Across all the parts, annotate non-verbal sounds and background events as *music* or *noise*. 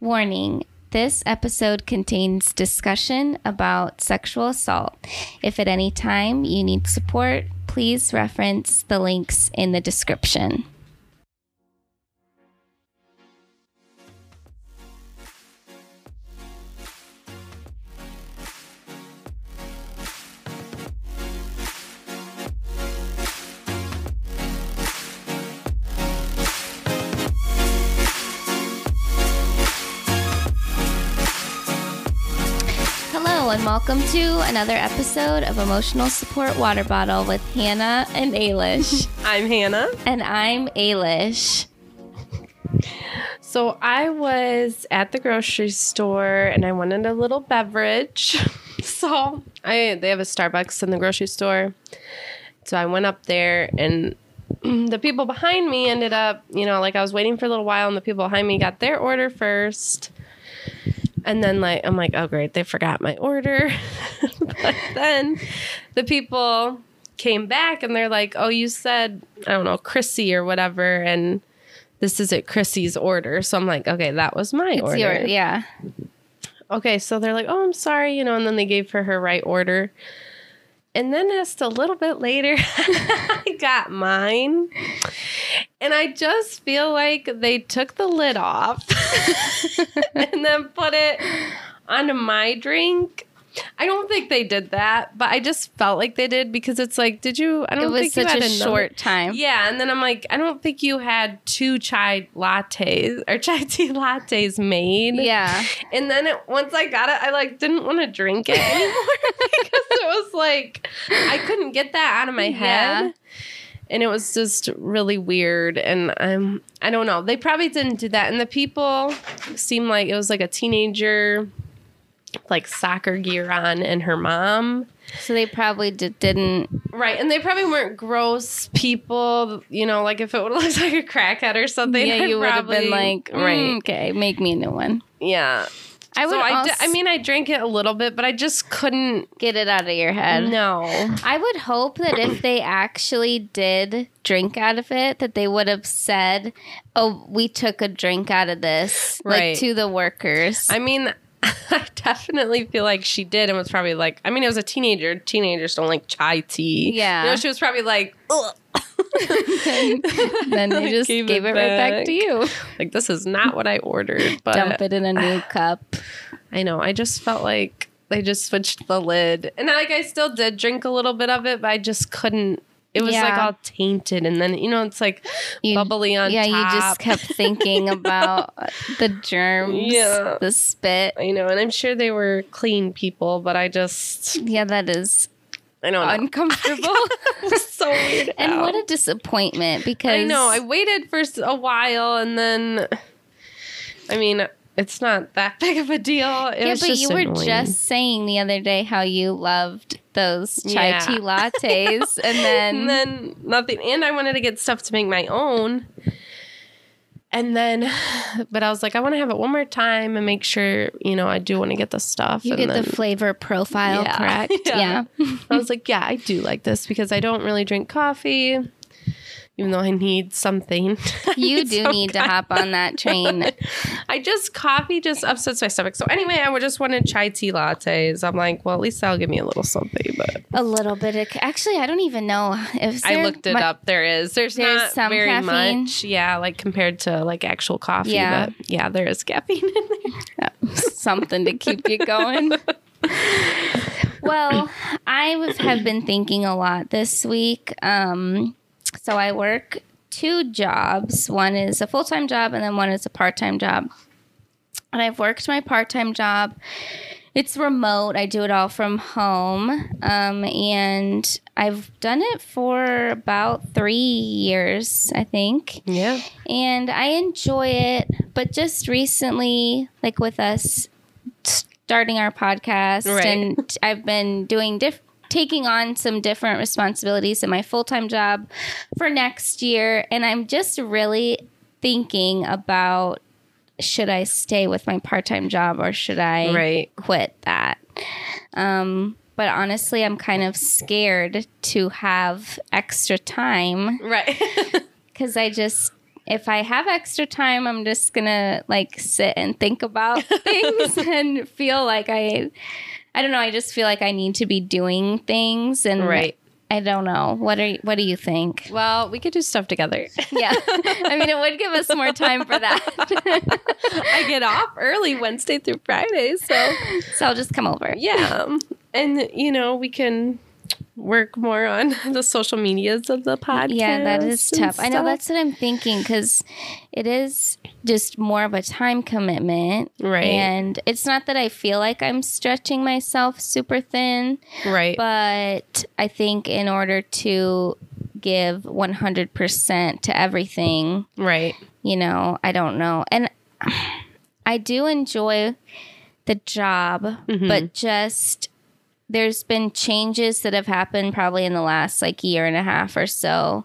Warning this episode contains discussion about sexual assault. If at any time you need support, please reference the links in the description. Hello, and welcome to another episode of Emotional Support Water Bottle with Hannah and Ailish. *laughs* I'm Hannah. and I'm Ailish. So I was at the grocery store and I wanted a little beverage. *laughs* So I they have a Starbucks in the grocery store. So I went up there and *clears throat* the people behind me ended up, you know, like I was waiting for a little while and the people behind me got their order first. And then like I'm like, oh great, they forgot my order. *laughs* but then the people came back and they're like, oh, you said, I don't know, Chrissy or whatever, and this isn't Chrissy's order. So I'm like, okay, that was my It's order. your yeah. Okay, so they're like, oh, I'm sorry, you know, and then they gave her her right order. And then just a little bit later, *laughs* I got mine. And I just feel like they took the lid off *laughs* and then put it onto my drink. I don't think they did that, but I just felt like they did because it's like, did you? I don't think you such had a short time. yeah, and then I'm like, I don't think you had two chai lattes or *laughs* chai tea lattes made. Yeah. And then it, once I got it, I like didn't want to drink it *laughs* anymore *laughs* because it was like I couldn't get that out of my head. Yeah. And it was just really weird. And I'm I don't know. They probably didn't do that. And the people seemed like it was like a teenager like soccer gear on and her mom. So they probably d- didn't. Right. And they probably weren't gross people, you know, like if it would *laughs* have looked like a crackhead or something. yeah, I'd you would have been like, right. "Mm, okay, make me a new one. Yeah. I would so I, also di- mean, I drank it a little bit, but I just couldn't. get it out of your head. No. I would hope that if they actually did drink out of it, that they would have said, "Oh, we took a drink out of this," Right. like to the workers. I mean, *laughs* I definitely feel like she did and was probably like, I mean, it was a teenager. Teenagers don't like chai tea. Yeah. You know, she was probably like, Ugh. then they *laughs* just Gave gave, it it, right back back. to you. like, this is not what I ordered. But Dump it in a new *sighs* cup. I know. I just felt like they just switched the lid. And like, I still did drink a little bit of it, but I just couldn't. It was like all tainted. And then, you know, it's like You- bubbly on top. yeah, top. you just kept thinking *laughs* about the germs, Yeah. the spit. I know. And I'm sure they were clean people, but I just, Yeah, that is I don't know. uncomfortable. *laughs* so weird. and what a disappointment because I know. I waited for a while, and then, I mean, it's not that *laughs* big of a deal. It yeah, but you were annoying. just saying the other day how you loved those chai Yeah. tea lattes, *laughs* and then, and then nothing. And I wanted to get stuff to make my own. And then, but I was like, I want to have it one more time and make sure, you know, I do want to get the stuff. you get then, the flavor profile Yeah. correct. *laughs* Yeah. Yeah. I was like, yeah, I do like this because I don't really drink coffee, even though I need something. *laughs* You do some need to hop on that *laughs* train. I just coffee just upsets my stomach. So anyway, I would just wanted chai tea lattes. I'm like, well, at least that'll give me a little something. But A little bit of actually, I don't even know if I looked it my- up. There is. There's, There's not some very caffeine? much. Yeah, like compared to like actual coffee. Yeah. But yeah, there is caffeine in there. *laughs* something to keep you going. well, I have been thinking a lot this week. Um, so I work two jobs. One is a full time job, and then one is a part time job. And I've worked my part time job. It's remote. I do it all from home. Um, and I've done it for about three years, I think Yeah. and I enjoy it. But just recently, like with us starting our podcast, Right. and I've been doing diff- taking on some different responsibilities in my full time job for next year, and I'm just really thinking about should I stay with my part time job or should I Right. quit that? Um, but honestly, I'm kind of scared to have extra time Right. *laughs* because I just if I have extra time, I'm just gonna like sit and think about *laughs* things and feel like I, I don't know. I just feel like I need to be doing things, and Right. I don't know. What are what do you think? Well, we could do stuff together. Yeah, *laughs* I mean, it would give us more time for that. *laughs* I get off early Wednesday through Friday, so so I'll just come over. yeah. And you know, we can work more on *laughs* the social medias of the podcast. Yeah, that is tough. I know that's what I'm thinking because it is just more of a time commitment. Right. And it's not that I feel like I'm stretching myself super thin, right. but I think in order to give 100% to everything, right. you know, I don't know. And *sighs* I do enjoy the job, Mm-hmm. but just there's been changes that have happened probably in the last like year and a half or so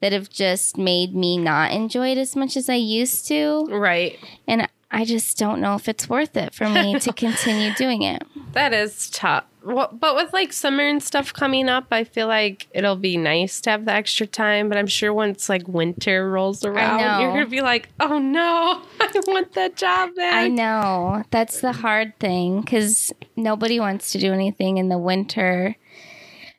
that have just made me not enjoy it as much as I used to. Right. And I just don't know if it's worth it for me to *laughs* continue doing it. That is tough. Well, but with like summer and stuff coming up, I feel like it'll be nice to have the extra time. But I'm sure once like winter rolls around, you're gonna be like, "Oh no, *laughs* I want that job back." I know. That's the hard thing because nobody wants to do anything in the winter.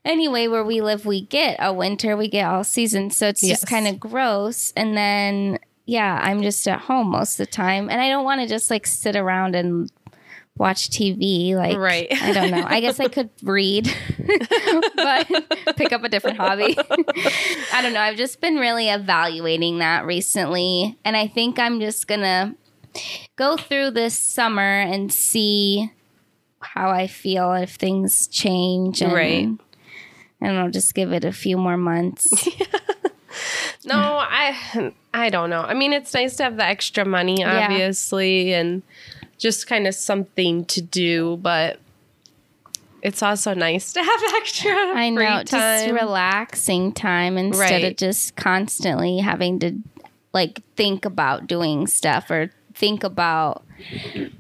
Anyway, where we live, we get a winter, we get all seasons. So it's Yes. just kind of gross. And then, yeah, I'm just at home most of the time. And I don't want to just like sit around and watch TV. Like, Right. I don't know. I guess I could *laughs* read, *laughs* but pick up a different hobby. *laughs* I don't know. I've just been really evaluating that recently. And I think I'm just going to go through this summer and see how I feel if things change. And, Right. I don't just give it a few more months. No, I I don't know. I mean, it's nice to have the extra money, Yeah. obviously, and just kind of something to do, but it's also nice to have *laughs* extra I free know, just time. relaxing time instead of just constantly having to like think about doing stuff or think about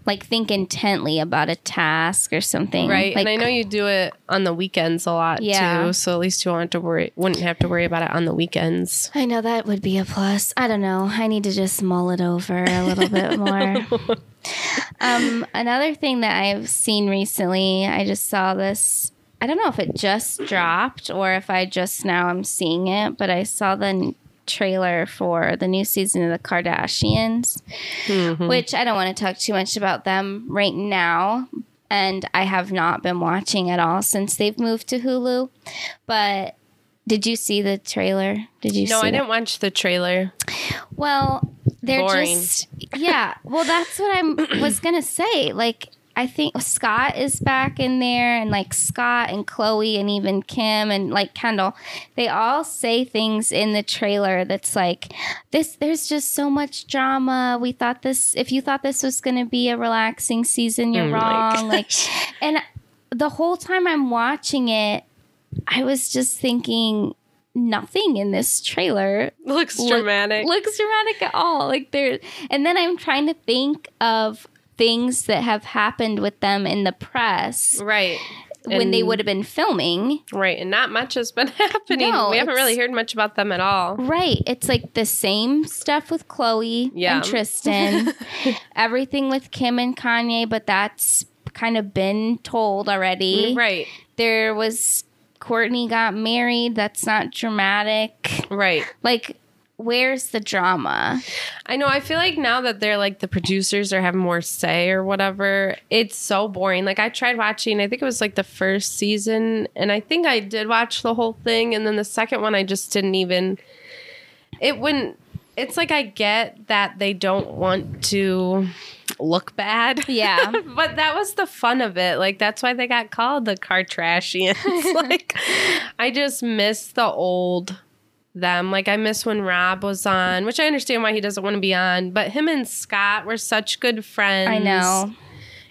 like think intently about a task or something. Right, Like, and I know you do it on the weekends a lot Yeah. too, so at least you won't have to worry. Wouldn't have to worry about it on the weekends. I know that would be a plus. I don't know. I need to just mull it over a little bit *laughs* more. *laughs* Um, another thing that I've seen recently, I just saw this. I don't know if it just dropped or if I just now I'm seeing it, but I saw the n- trailer for the new season of the Kardashians, which I don't want to talk too much about them right now. And I have not been watching at all since they've moved to Hulu. But did you see the trailer? Did you No, I it? didn't watch the trailer. Well, they're Boring. just yeah. Well, that's what I *clears throat* was gonna say. Like, I think Scott is back in there, and like Scott and Khloe, and even Kim and like Kendall, they all say things in the trailer that's like, "This, there's just so much drama. We thought this. If you thought this was gonna be a relaxing season, you're oh my wrong." Like, and the whole time I'm watching it, I was just thinking. Nothing in this trailer Looks look- dramatic. looks dramatic at all. Like there, and then I'm trying to think of things that have happened with them in the press right. when they would have been filming. Right, and not much has been *laughs* happening. No, we haven't really heard much about them at all. Right. It's like the same stuff with Khloe Yeah. and Tristan, *laughs* everything with Kim and Kanye, but that's kind of been told already. Mm, right, There was Kourtney got married. That's not dramatic. right. Like, where's the drama? I know. I feel like now that they're like the producers are having more say or whatever, it's so boring. Like I tried watching, I think it was like the first season, and I think I did watch the whole thing, and then the second one I just didn't even. It wouldn't. It's like I get that they don't want to look bad. Yeah. *laughs* but that was the fun of it. Like that's why they got called the car trashians. *laughs* *laughs* like I just miss the old them. Like I miss when Rob was on, which I understand why he doesn't want to be on, but him and Scott were such good friends. I know.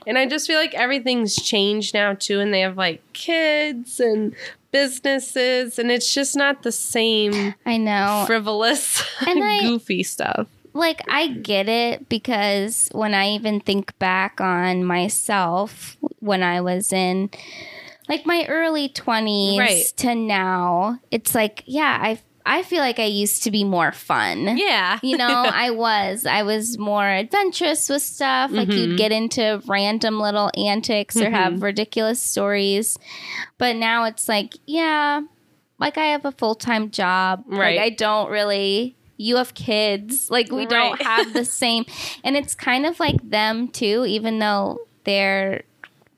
And I just feel like everything's changed now too and they have like kids and businesses and it's just not the same I know. frivolous And I- goofy stuff. Like I get it because when I even think back on myself when I was in like my early 20s Right. to now, it's like yeah, I I feel like I used to be more fun. Yeah. You know, *laughs* I was. I was more adventurous with stuff. Like Mm-hmm. you'd get into random little antics or have ridiculous stories. But now it's like, yeah, like I have a full time job. Right. Like I don't really you have kids. Like we don't have the *laughs* same and it's kind of like them too, even though they're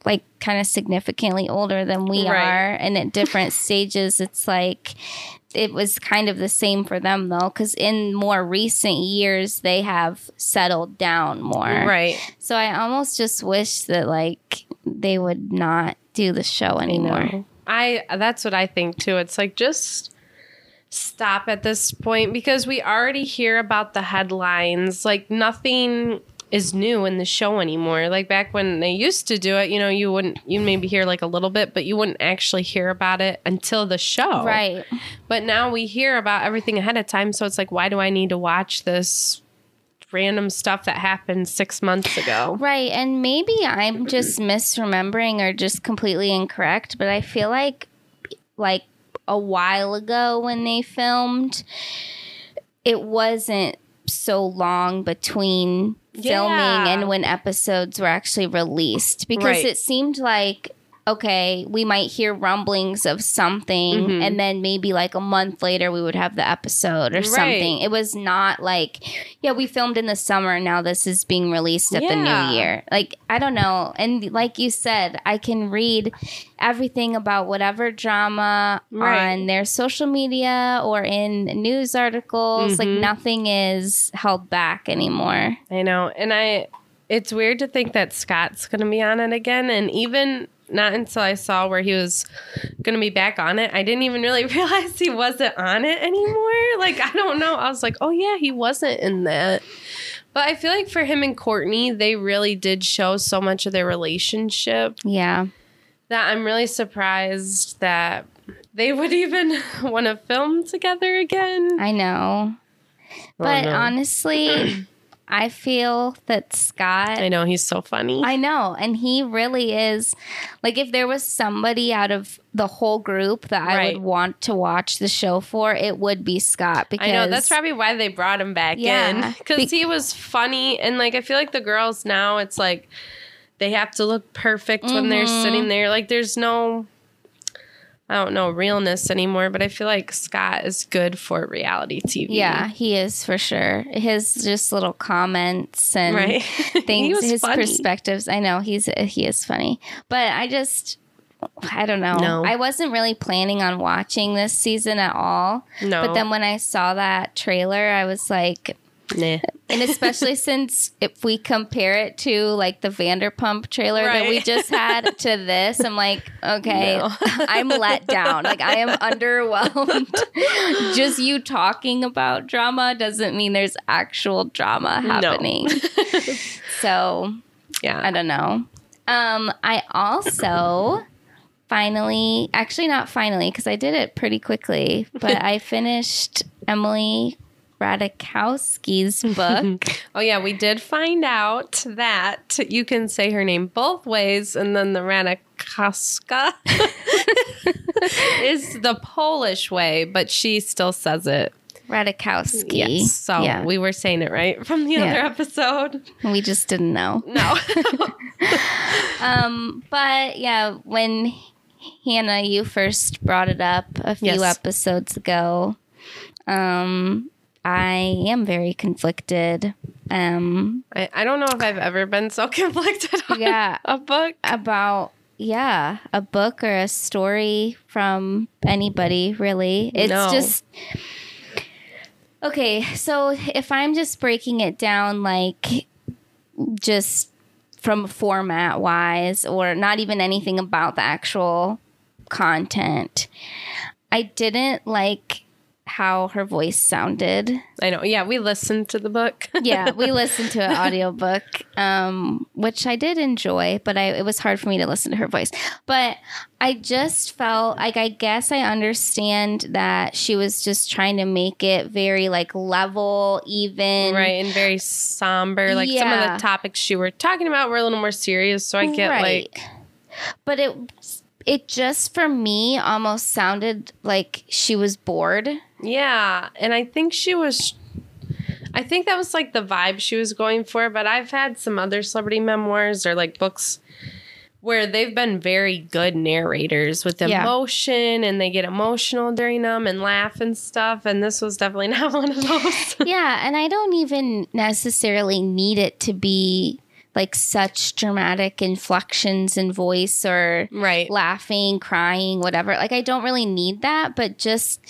like kind of significantly older than we Right. are and at different *laughs* stages it's like it was kind of the same for them though because in more recent years they have settled down more Right. so i almost just wish that like they would not do the show anymore No. I that's what I think too. It's like just stop at this point because we already hear about the headlines. Like nothing is new in the show anymore. Like back when they used to do it, you know, you wouldn't you maybe hear like a little bit, but you wouldn't actually hear about it until the show. right But now we hear about everything ahead of time, so it's like why do I need to watch this random stuff that happened 6 months ago? right and maybe i'm just misremembering or just completely incorrect but i feel like like a while ago when they filmed it wasn't so long between filming and when episodes were actually released because Right. it seemed like okay we might hear rumblings of something Mhm. and then maybe like a month later we would have the episode or Right. something it was not like yeah we filmed in the summer now this is being released at the new year like i don't know and like you said i can read everything about whatever drama Right. on their social media or in news articles like Mhm. nothing is held back anymore I know. And I it's weird to think that Scott's going to be on it again and even not until I saw where he was going to be back on it, I didn't even really *laughs* realize he wasn't on it anymore. Like I don't know. I was like, "Oh yeah, he wasn't in that." But I feel like for him and Kourtney, they really did show so much of their relationship yeah that I'm really surprised that they would even *laughs* want to film together again. i know oh, but no. honestly *clears throat* i feel that scott I know he's so funny. I know. And he really is like if there was somebody out of the whole group that I would want to watch the show for, it would be Scott because I know that's probably why they brought him back Yeah. in because Be- he was funny and like I feel like the girls now it's like they have to look perfect when they're Mhm. sitting there. Like there's no I don't know realness anymore, but I feel like Scott is good for reality TV. Yeah, he is for sure. His just little comments and right. *laughs* Things, his funny. perspectives. I know he's he is funny, but I just I don't know. No. I wasn't really planning on watching this season at all. No, But then when I saw that trailer, I was like, nah. and especially since if we compare it to like the Vanderpump trailer that we just had *laughs* to this, I'm like, okay, No. *laughs* I'm let down. Like I am underwhelmed. *laughs* just you talking about drama doesn't mean there's actual drama happening. so yeah. I don't know. Um, I also finally, actually not finally, because I did it pretty quickly, but I finished Emily Ratajkowski's book. *laughs* Oh yeah, we did find out that you can say her name both ways, and then the Ratajkowska *laughs* is the Polish way, but she still says it. Ratajkowski. Yes. So yeah, we, we were saying it right from the Yeah. other episode. we just didn't know. No. *laughs* Um, but yeah, when Hannah, you first brought it up a few Yes. episodes ago, um, I am very conflicted. Um, I, I don't know if I've ever been so *laughs* conflicted on yeah, a book. about yeah a book or a story from anybody really it's No. just okay so if i'm just breaking it down like just from format wise or not even anything about the actual content i didn't like how her voice sounded I know. Yeah, we listened to the book. *laughs* yeah, we listened to an audiobook, um, which I did enjoy, but I, it was hard for me to listen to her voice. But I just felt like I guess I understand that she was just trying to make it very like level, even. right, and very somber. Like some of the topics she were talking about were a little more serious. So I get like, but it it just for me almost sounded like she was bored. Yeah, and I think she was. I think that was like the vibe she was going for. But I've had some other celebrity memoirs or like books where they've been very good narrators with Yeah. emotion and they get emotional during them and laugh and stuff. And this was definitely *laughs* not one of those. yeah, and I don't even necessarily need it to be like such dramatic inflections in voice or right. laughing, crying, whatever. Like I don't really need that, but just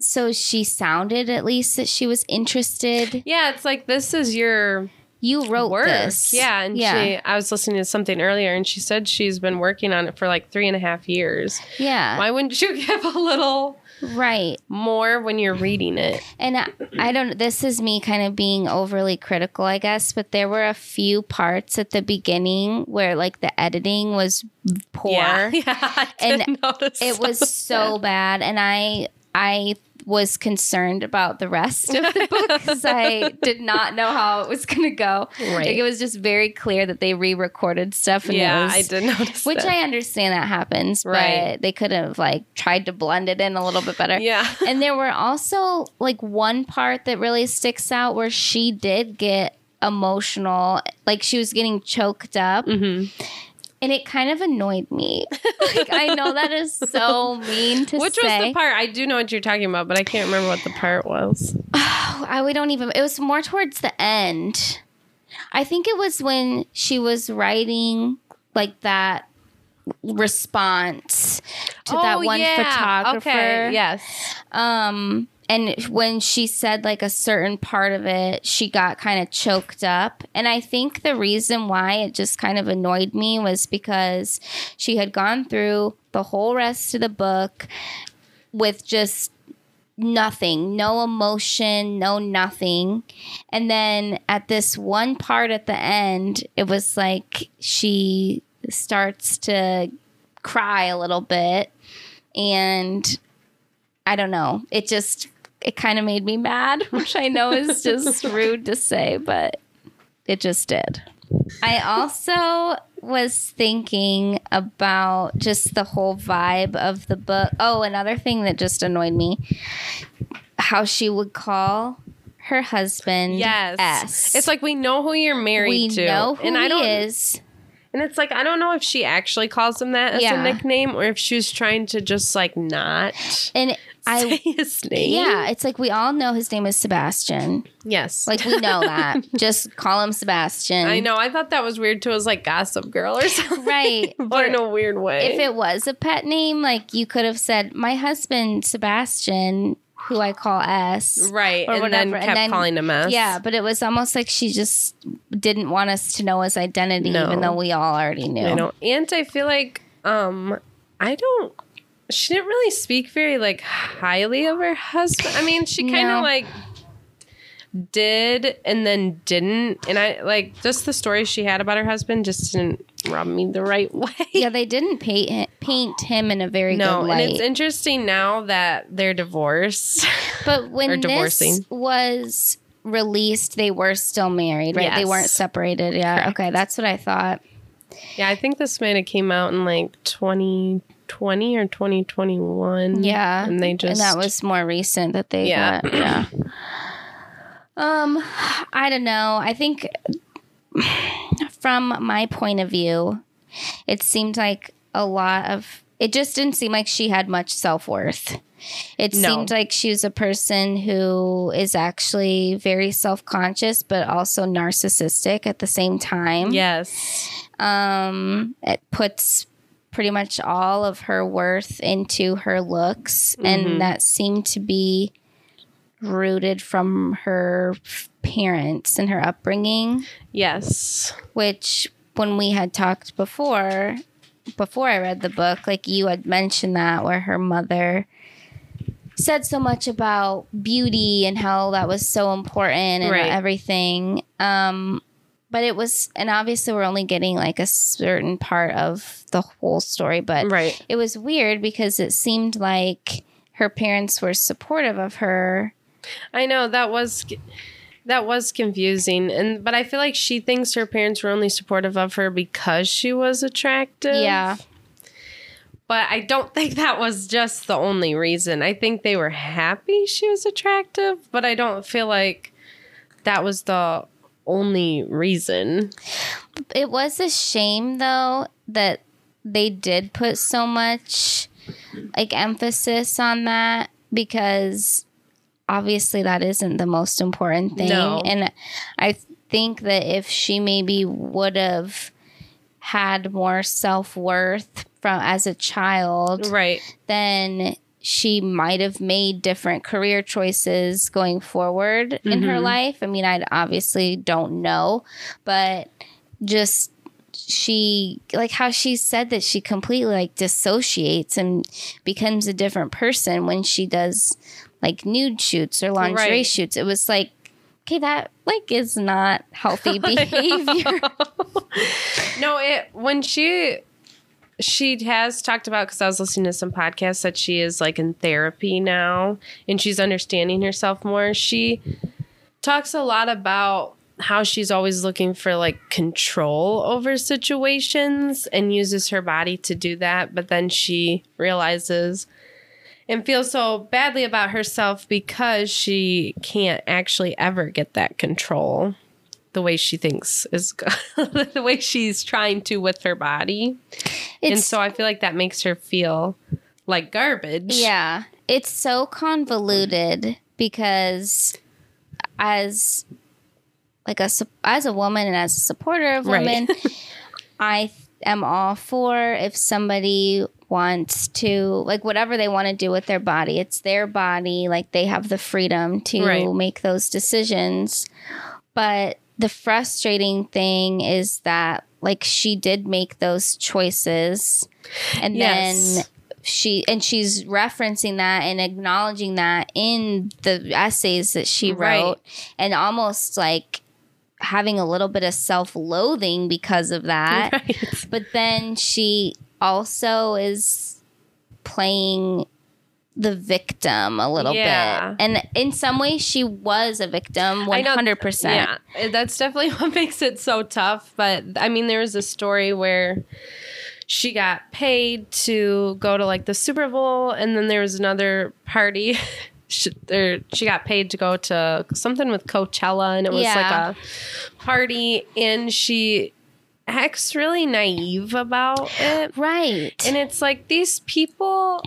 so she sounded at least that she was interested. Yeah, it's like this is your You wrote work. this. Yeah, and yeah. she I was listening to something earlier and she said she's been working on it for like three and a half years. yeah. Why wouldn't you *laughs* give a little right. more when you're reading it? And I, I don't, this is me kind of being overly critical, I guess, but there were a few parts at the beginning where like the editing was poor. Yeah, *laughs* yeah And It was so bad. And I, I was concerned about the rest of the book *laughs* because I did not know how it was going to go. Right. Like it was just very clear that they re-recorded stuff. And Yeah, was- I did notice Which that. I understand that happens, Right. but they could have like tried to blend it in a little bit better. Yeah. *laughs* and there were also like one part that really sticks out where she did get emotional, like she was getting choked up. Mhm. And it kind of annoyed me. *laughs* like I know that is so mean to Which say. Which was the part? I do know what you're talking about, but I can't remember what the part was. Oh, *sighs* I we don't even. It was more towards the end. I think it was when she was writing like that response to that one photographer. Oh, Okay. Yes. Um, and when she said like a certain part of it, she got kind of choked up. And I think the reason why it just kind of annoyed me was because she had gone through the whole rest of the book with just nothing, no emotion, no nothing. And then at this one part at the end, it was like she starts to cry a little bit. And I don't know. It just it kind of made me mad, *laughs* which I know is just rude to say, but it just did. I also was thinking about just the whole vibe of the book. Oh, another thing that just annoyed me how she would call her husband Yes. S. It's like we know who you're married we to. know who and I don't is. and it's like I don't know if she actually calls him that as Yeah. a nickname or if she was trying to just like not And I *laughs* say his name. yeah, it's like we all know his name is Sebastian. Yes. Like we know that. *laughs* Just call him Sebastian. I know. I thought that was weird too. It was like Gossip Girl or *laughs* something. Right. but in a weird way. if it was a pet name, like you could have said, "My husband Sebastian, who I call S." right. or and whatever, then and kept then- calling him S. Yeah, but it was almost like she just didn't want us to know his identity, No. even though we all already knew. I know. And I feel like um I don't she didn't really speak very like highly of her husband. I mean, she kind of No. like did and then didn't. And I like just the story she had about her husband just didn't rub me the right *laughs* way. Yeah, they didn't paint paint him in a very No, good and it's interesting now that they're divorced. but *laughs* when this was released, they were still married, right? They weren't separated. Yeah, Correct. okay, that's what I thought. yeah, I think this might have came out in like 2020 or 2021. Yeah, And they just and that was more recent that they Yeah. got. Yeah. Um, I don't know. I think from my point of view, it seemed like a lot of. It just didn't seem like she had much self worth. It No. seemed like she was a person who is actually very self conscious, but also narcissistic at the same time. Yes. Um, it puts pretty much all of her worth into her looks, Mm-hmm. and that seemed to be rooted from her parents and her upbringing, Yes. which when we had talked before, before I read the book, like you had mentioned that where her mother said so much about beauty and how that was so important and Right. everything. Um, but it was, and obviously we're only getting like a certain part of the whole story, but Right. it was weird because it seemed like her parents were supportive of her. I know that was that was confusing, and but I feel like she thinks her parents were only supportive of her because she was attractive. Yeah. But I don't think that was just the only reason. I think they were happy she was attractive, but I don't feel like that was the only reason. It was a shame though that they did put so much like emphasis on that because obviously that isn't the most important thing. No. And I think that if she maybe would have had more self worth from as a child, Right. then she might have made different career choices going forward in her mm-hmm. life. I mean, I obviously don't know, but just she like how she said that she completely like dissociates and becomes a different person when she does like nude shoots or lingerie Right. shoots. It was like okay, that like is not healthy *laughs* behavior. *laughs* No, it when she she has talked about because I was listening to some podcasts that she is like in therapy now and she's understanding herself more. She talks a lot about how she's always looking for like control over situations and uses her body to do that, but then she realizes and feels so badly about herself because she can't actually ever get that control the way she thinks is *laughs* the way she's trying to with her body. and so I feel like that makes her feel like garbage. Yeah, it's so convoluted because as like a as a woman and as a supporter of Right. women, *laughs* I am all for if somebody wants to like whatever they want to do with their body. It's their body, like they have the freedom to Right. make those decisions. But the frustrating thing is that like she did make those choices and Yes. then she and she's referencing that and acknowledging that in the essays that she Right. wrote and almost like having a little bit of self-loathing because of that *laughs* Right. but then she also is playing the victim a little Yeah. bit and in some ways she was a victim I know- 100% Yeah, that's definitely *laughs* what makes it so tough. But I mean, there was a story where she got paid to go to like the Super Bowl, and then there was another party. *laughs* She, there, she got paid to go to something with Coachella, and it was Yeah. like a party, and she acts really naive about it. right And it's like these people,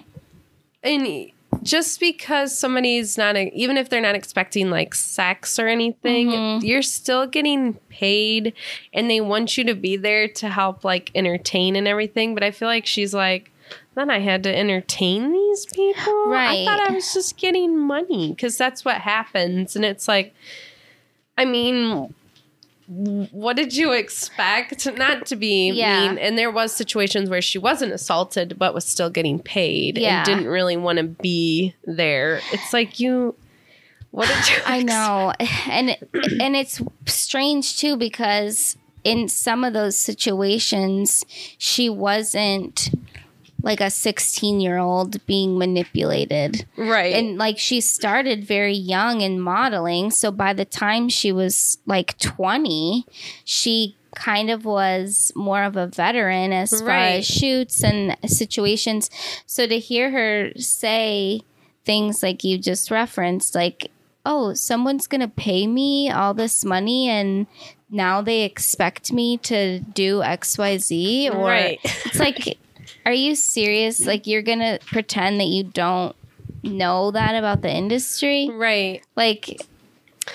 and just because somebody's not, even if they're not expecting like sex or anything, Mhm. you're still getting paid and they want you to be there to help like entertain and everything. But I feel like she's like, then I had to entertain these people. right I thought I was just getting money because that's what happens. And it's like, I mean, what did you expect? Not to be Yeah. mean. And there was situations where she wasn't assaulted, but was still getting paid Yeah. and didn't really want to be there. It's like you. What did you? I know, and and it's strange too because in some of those situations, she wasn't like a 16 year old being manipulated. Right. And like she started very young in modeling. So by the time she was like 20, she kind of was more of a veteran as far as shoots and situations. So to hear her say things like you just referenced, like, oh, someone's going to pay me all this money and now they expect me to do XYZ or Right. it's like are you serious? Like you're to pretend that you don't know that about the industry? right. Like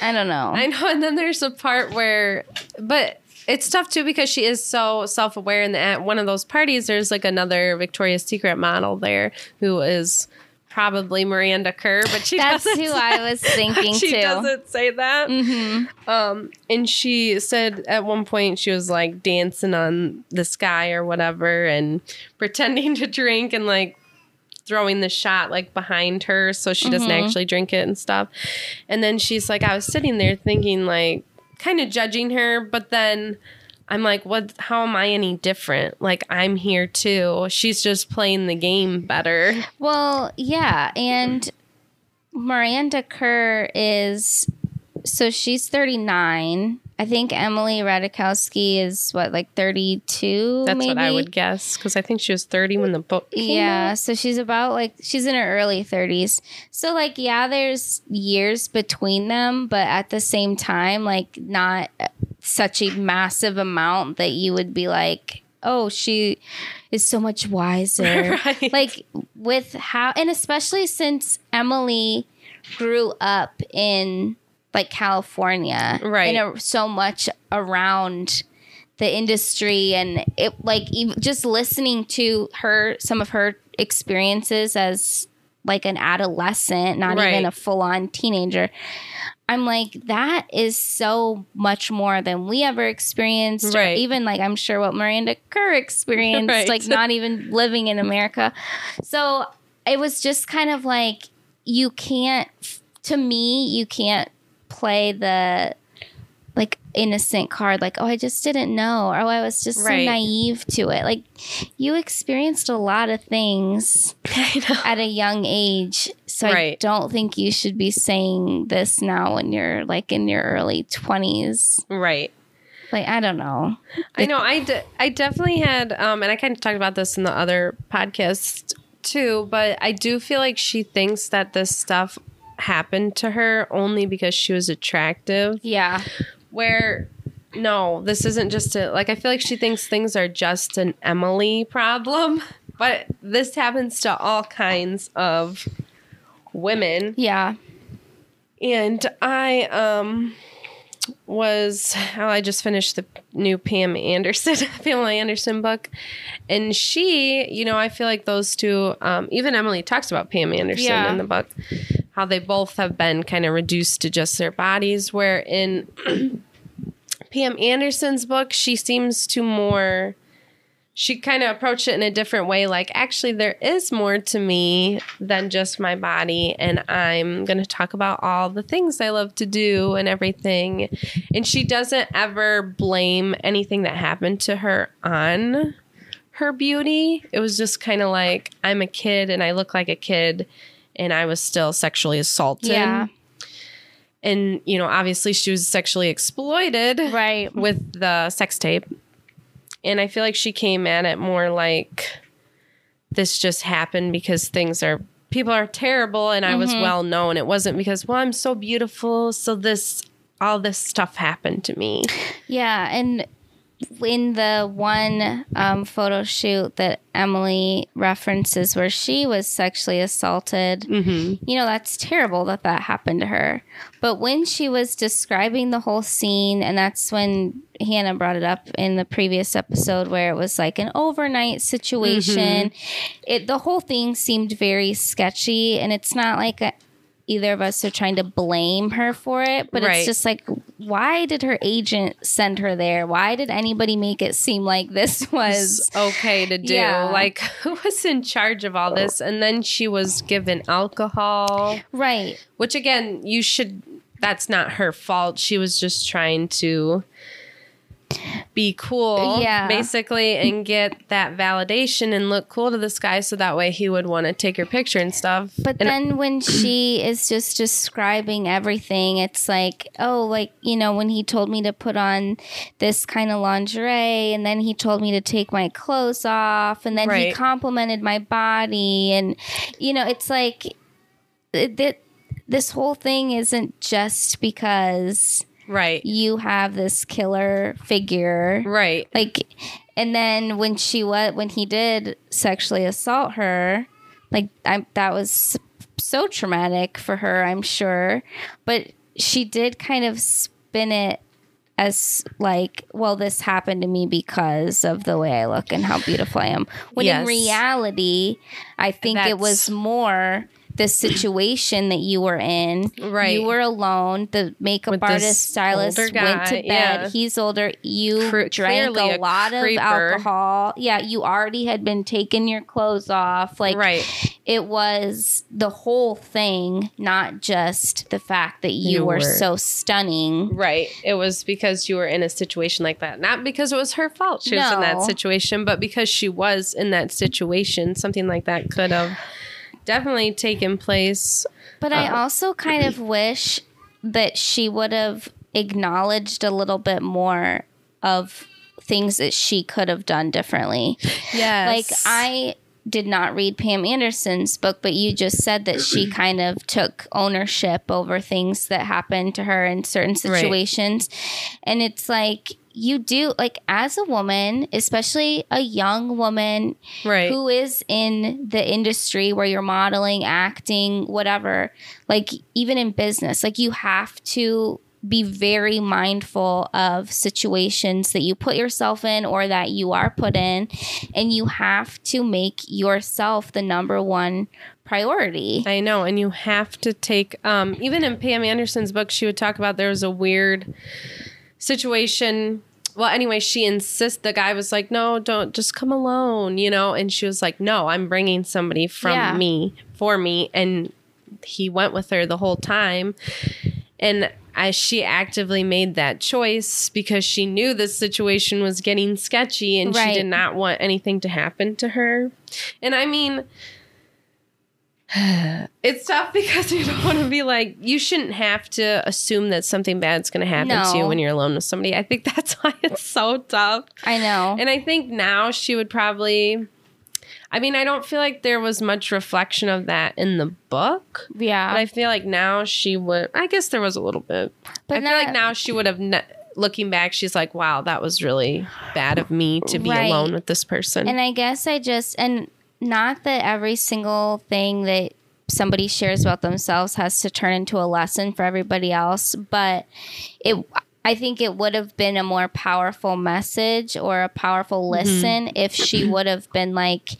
I don't know. I know. And then there's a part where, but it's tough too because she is so self aware. And at one of those parties, there's like another Victoria's Secret model there who is probably Miranda Kerr, but she That's who I was *laughs* thinking she too. doesn't say that. hmm Um, and she said at one point she was like dancing on the sky or whatever and *laughs* pretending to drink and like throwing the shot like behind her so she doesn't Mhm. actually drink it and stuff. And then she's like, I was sitting there thinking like kind of judging her, but then I'm like, what? How am I any different? Like I'm here too. She's just playing the game better. Well, yeah, and Miranda Kerr is so she's 39 I think Emily Ratajkowski is what, like 32? That's maybe? what I would guess because I think she was 30 when the book came Yeah, out. so she's about like she's in her early 30s. So like yeah, there's years between them, but at the same time like not such a massive amount that you would be like, "Oh, she is so much wiser." *laughs* Right. Like with how and especially since Emily grew up in like California, Right. And so much around the industry and it like even just listening to her some of her experiences as like an adolescent not Right. even a full-on teenager i'm like that is so much more than we ever experienced or Right. even like i'm sure what miranda kerr experienced Right. like not even living in america so it was just kind of like you can't to me you can't play the like innocent card like oh i just didn't know or oh i was just Right. so naive to it like you experienced a lot of things *laughs* at a young age so i don't think you should be saying this now when you're like in your early 20s Right. like i don't know I know. I, de- I definitely had, um, and I kind of talked about this in the other podcast too, but I do feel like she thinks that this stuff happened to her only because she was attractive. yeah Where, no, this isn't just a, like, I feel like she thinks things are just an Emily problem, *laughs* but this happens to all kinds of women. yeah And I um was I just finished the new Pam Anderson *laughs* Pamela Anderson book. And she, you know, I feel like those two, um, even Emily talks about Pam Anderson Yeah. in the book, how they both have been kind of reduced to just their bodies, where in *clears throat* Pam Anderson's book, she seems to more she kind of approached it in a different way like actually there is more to me than just my body and i'm going to talk about all the things i love to do and everything. And she doesn't ever blame anything that happened to her on her beauty. It was just kind of like i'm a kid and i look like a kid and i was still sexually assaulted. Yeah. And you know obviously she was sexually exploited right. with the sex tape. And I feel like she came at it more like this just happened because things are people are terrible and I was mm-hmm. well known. It wasn't because, well, I'm so beautiful, so this all this stuff happened to me. Yeah, and in the one um, photo shoot that Emily references where she was sexually assaulted, you know, that's terrible that that happened to her. But when she was describing the whole scene, and that's when Hannah brought it up in the previous episode where it was like an overnight situation, it the whole thing seemed very sketchy, and it's not like a, either of us are trying to blame her for it, but Right. it's just like, why did her agent send her there? Why did anybody make it seem like this *laughs* was? okay to do. Yeah. Like *laughs* who was in charge of all this? And then she was given alcohol, Right. which again, you should that's not her fault. She was just trying to be cool, Yeah. basically, and get that validation and look cool to this guy so that way he would want to take your picture and stuff. But And- then when she is just describing everything, it's like, oh, like, you know, when he told me to put on this kind of lingerie, and then he told me to take my clothes off, and then he complimented my body. And, you know, it's like it, this whole thing isn't just because right, you have this killer figure. Right, like and then when she what when he did sexually assault her like I, that was so traumatic for her i'm sure. But she did kind of spin it as like well this happened to me because of the way i look and how beautiful i am. When in reality i think it was more the situation that you were in Right. you were alone the makeup With artist stylist older went to bed yeah. he's older you Cr- drank clearly a a lot of alcohol yeah you already had been taking your clothes off like right. it was the whole thing not just the fact that you, You were, were- so stunning Right. It was because you were in a situation like that. Not because it was her fault she was in that situation, but because she was in that situation, something like that could have definitely taken place. But I uh-huh. also kind of wish that she would have acknowledged a little bit more of things that she could have done differently. Yes. Like I did not read Pam Anderson's book, but you just said that she *clears throat* kind of took ownership over things that happened to her in certain situations. And it's like you do like as a woman, especially a young woman right. who is in the industry where you're modeling, acting, whatever, like even in business, like you have to be very mindful of situations that you put yourself in or that you are put in and you have to make yourself the number one priority I know, and you have to take um even in Pam Anderson's book she would talk about there was a weird situation. Well anyway she insists the guy was like no don't just come alone you know? And she was like no i'm bringing somebody from Yeah. me for me and he went with her the whole time. And as she actively made that choice because she knew this situation was getting sketchy and she did not want anything to happen to her. And i mean *sighs* it's tough because *laughs* you don't want to be like you shouldn't have to assume that something bad's going to happen to you when you're alone with somebody. I think *laughs* that's why it's so tough. i know And I think now she would probably I mean, I don't feel like there was much reflection of that in the book. yeah But I feel like now she would I guess there was a little bit. But I feel like now she would have ne- looking back she's like, "Wow, that was really bad of me to be Right. alone with this person." And I guess I just and not that every single thing that somebody shares about themselves has to turn into a lesson for everybody else, but it I think it would have been a more powerful message or a powerful Mm-hmm. listen if she *clears throat* would have been like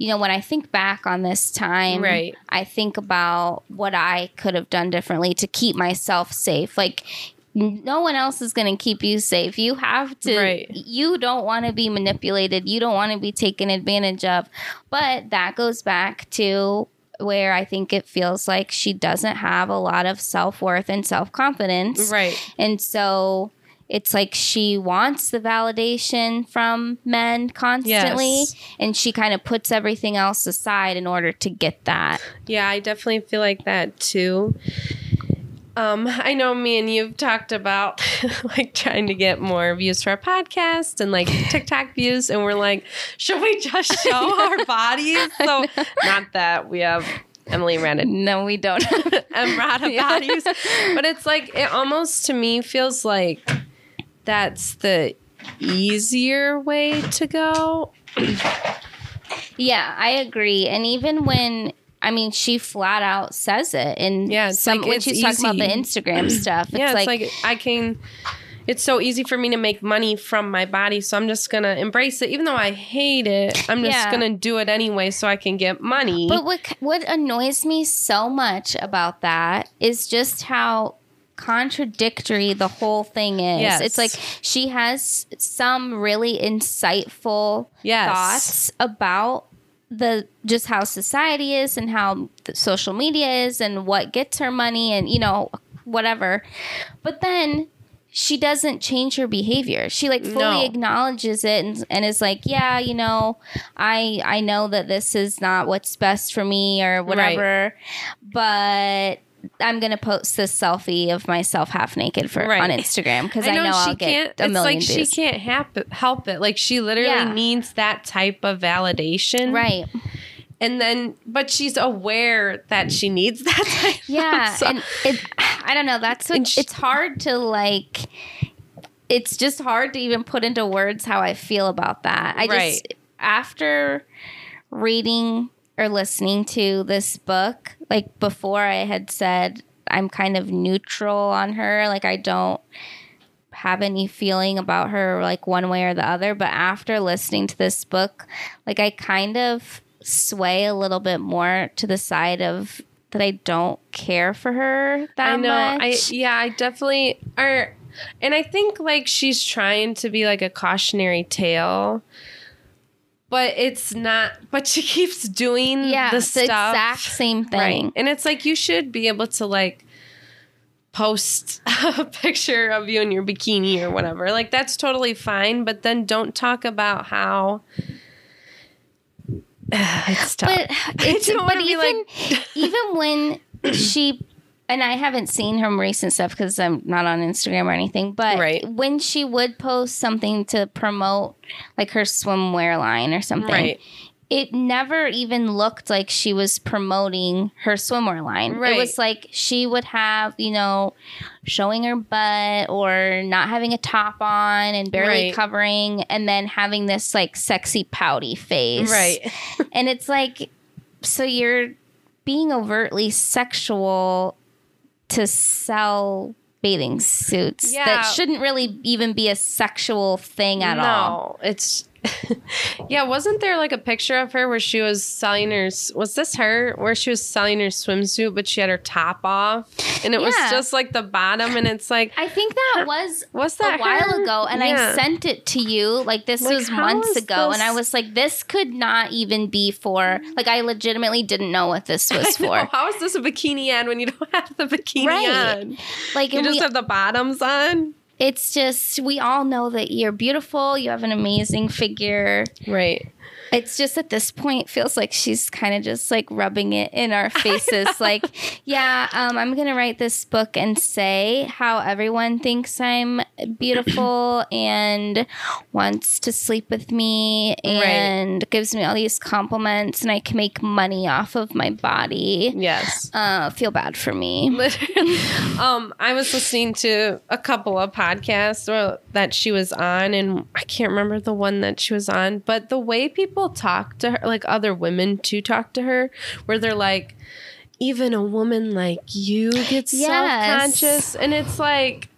you know, when I think back on this time, Right. I think about what I could have done differently to keep myself safe. Like no one else is going to keep you safe. You have to Right. you don't want to be manipulated. You don't want to be taken advantage of. But that goes back to where I think it feels like she doesn't have a lot of self worth and self confidence. right. And so it's like she wants the validation from men constantly. Yes. And she kind of puts everything else aside in order to get that. Yeah, I definitely feel like that too. Um, I know me and you've talked about *laughs* like trying to get more views for our podcast and like *laughs* TikTok views, and we're like, should we just *laughs* show our bodies? So, not that we have Emily Randa No, we don't. Have Emrata bodies, but it's like it almost to me feels like that's the easier way to go. Yeah, I agree. And even when I mean, she flat out says it, and Yeah, some, like when she's talking about the. Instagram *clears throat* stuff. It's, yeah, like, it's like I can. It's so easy for me to make money from my body, so I'm just gonna embrace it, even though I hate it. I'm just Yeah. gonna do it anyway, so I can get money. But what what annoys me so much about that is just how contradictory the whole thing is. Yes. It's like she has some really insightful Yes. thoughts about the just how society is and how the social media is and what gets her money and you know whatever. But then she doesn't change her behavior. She like fully No. acknowledges it and, and is like, yeah, you know, I I know that this is not what's best for me or whatever, but I'm gonna post this selfie of myself half naked for Right. on Instagram because I know, she I'll can't. get a It's million like views. she can't hap- help it. Like she literally Yeah. needs that type of validation, Right. And then, but she's aware that she needs *laughs* that. Type Yeah, So- and it, I don't know. That's what, And sh- it's hard to like. It's just hard to even put into words how I feel about that. I just after reading or listening to this book, like before, I had said I'm kind of neutral on her. Like I don't have any feeling about her like one way or the other. But after listening to this book, like I kind of sway a little bit more to the side of that I don't care for her that I know. I yeah, I definitely are, and I think like she's trying to be like a cautionary tale, but it's not. But she *laughs* keeps doing yeah, the stuff exact same thing. right, and it's like you should be able to like post *laughs* a picture of you in your bikini or whatever. Like that's totally fine, but then don't talk about how. *sighs* it's tough. But *laughs* it's but even even when *coughs* she and I haven't seen her recent stuff because I'm not on Instagram or anything. But Right. when she would post something to promote like her swimwear line or something, Right. it never even looked like she was promoting her swimwear line. It was like she would have, you know, showing her butt or not having a top on and barely Right. covering, and then having this like sexy pouty face. Right. And it's like, so you're being overtly sexual to sell bathing suits Yeah. that shouldn't really even be a sexual thing at no, all. it's *laughs* yeah. Wasn't there like a picture of her where she was selling her? Was this her where she was selling her swimsuit, but she had her top off, and it was just like the bottom, and it's like I think that was Was that a while her? ago, and I sent it to you. Like this Like, was months ago, and I was like, this could not even be for. Like I legitimately didn't know what this *laughs* was for. How is this a bikini ad when you don't *laughs* have the bikini Right. on? Like You just we, have the bottoms on. It's just we all know that you're beautiful. You have an amazing figure. Right. It's just at this point feels like she's kind of just like rubbing it in our *laughs* faces. like, yeah, um, I'm gonna write this book and say how everyone thinks I'm beautiful *clears throat* and wants to sleep with me and gives me all these compliments, and I can make money off of my body. Yes. Uh, feel bad for me. *laughs* Um, I was listening to a couple of podcasts that she was on, and I can't remember the one that she was on, but the way people talk to her, like other women to talk to her, where they're like, even a woman like you gets Yes. self conscious. And it's like,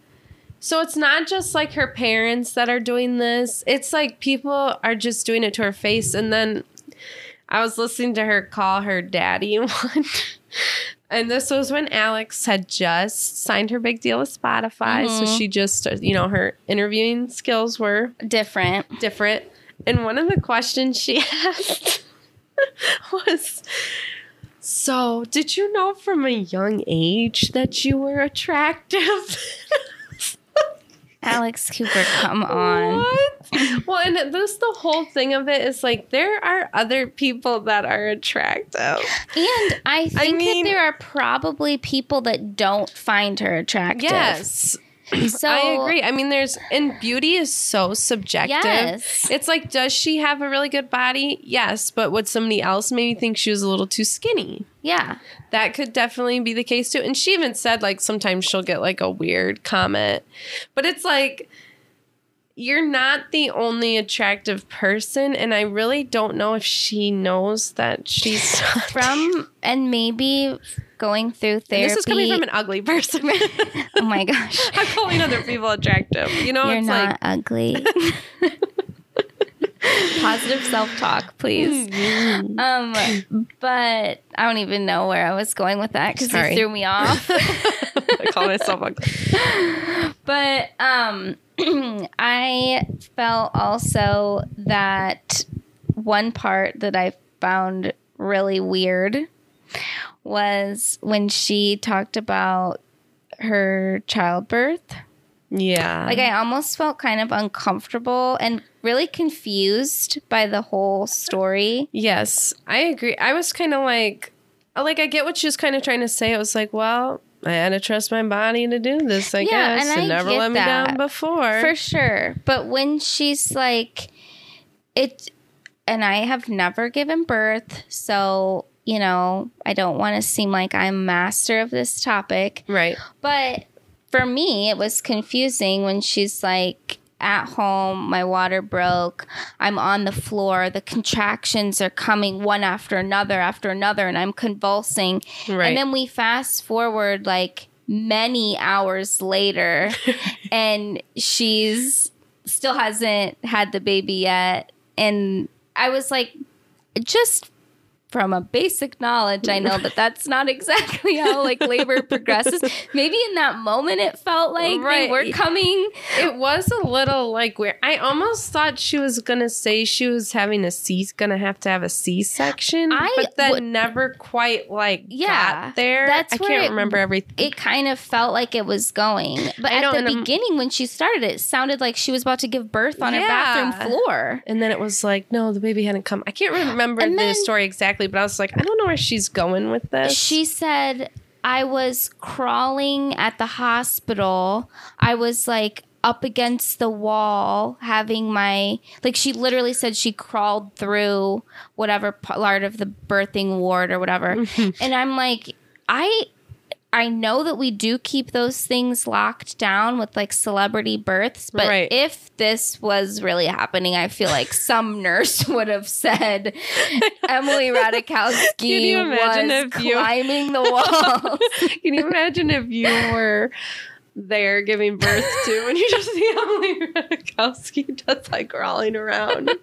so it's not just like her parents that are doing this, it's like people are just doing it to her face. And then I was listening to her call her daddy *laughs* one. And this was when Alex had just signed her big deal with Spotify. So Mhm. she just, you know, her interviewing skills were Different. different. And one of the questions she *laughs* asked was So, did you know from a young age that you were attractive? Alex Cooper, come on. What? Well, and this the whole thing of it is like there are other people that are attractive. And I think mean- that there are probably people that don't find her attractive. Yes. *clears throat* *clears throat* So I agree. I mean, there's and beauty is so subjective. Yes. It's like, does she have a really good body? Yes, but would somebody else maybe think she was a little too skinny? Yeah. That could definitely be the case too. And she even said like sometimes she'll get like a weird comment, but it's like you're not the only attractive person, and I really don't know if she knows that she's. *laughs* From and maybe going through And this is coming from an ugly *laughs* person. oh my gosh. *laughs* I'm calling other people attractive. You know, You're it's not like ugly. *laughs* Positive self talk, please. Um, but I don't even know where I was going with that because you threw me off. I call myself ugly. But um, *clears throat* I felt also that one part that I found really weird was when she talked about her childbirth. Yeah. Like I almost felt kind of uncomfortable and really confused by the whole story. yes, I agree. I was kind of like, uh, like I get what she was kind of trying to say. It was like, well, I had to trust my body to do this. I Yeah, guess, and and never get let me that. down before. For sure. But when she's like, it, and I have never given birth, so, you know, I don't want to seem like I'm master of this topic. right. But for me, it was confusing when she's like, at home, my water broke. I'm on the floor. The contractions are coming one after another after another, and I'm convulsing. Right. And then we fast forward like many hours later, *laughs* and she's still hasn't had the baby yet. And I was like, just from a basic knowledge, I know that that's not exactly how like labor *laughs* progresses. Maybe in that moment it felt like they Right. were coming. It was a little like weird. I almost thought she was gonna say she was having a C, gonna have to have a C section, I but then would- never quite like Yeah, got there. that's I can't it- remember everything. It kind of felt like it was going. *sighs* But I at the I'm- beginning when she started, it sounded like she was about to give birth on her bathroom floor. and then it was like, no, the baby hadn't come. I can't *sighs* remember And the then- story exactly, but I was like, I don't know where she's going with this. She said I was crawling at the hospital. I was like up against the wall having my like she literally said she crawled through whatever part of the birthing ward or whatever. Mm-hmm. and I'm like I I know that we do keep those things locked down with like celebrity births, but Right. if this was really happening, I feel like *laughs* some nurse would have said Emily Ratajkowski Can you imagine was if you- climbing the wall. *laughs* Can you imagine if you were there giving birth *laughs* to and you just see Emily Ratajkowski just like crawling around? *laughs*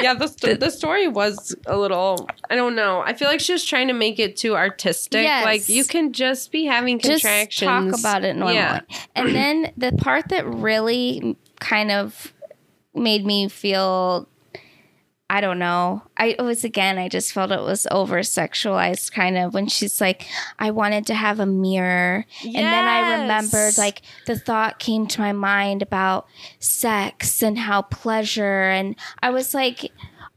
yeah, the, sto- the story was a little, I don't know. I feel like she was trying to make it too artistic. Yes. Like you can just be having Just contractions. talk about it normally. Yeah. And then the part that really kind of made me feel I don't know. I it was again, I just felt it was over sexualized kind of when she's like, I wanted to have a mirror. And then I remembered like the thought came to my mind about sex and how pleasure and I was like,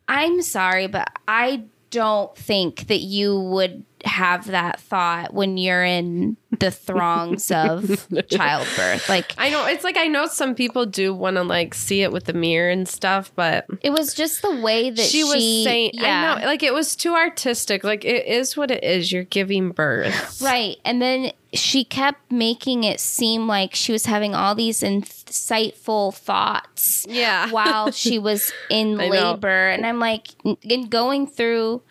I'm sorry, but I don't think that you would have that thought when you're in the throngs of *laughs* childbirth. Like I know it's like I know some people do want to like see it with the mirror and stuff, but it was just the way that she, she, was saying, yeah, I know, like it was too artistic. Like it is what it is. You're giving birth, right. And then she kept making it seem like she was having all these insightful thoughts Yeah. *laughs* while she was in I know. labor and i'm like in going through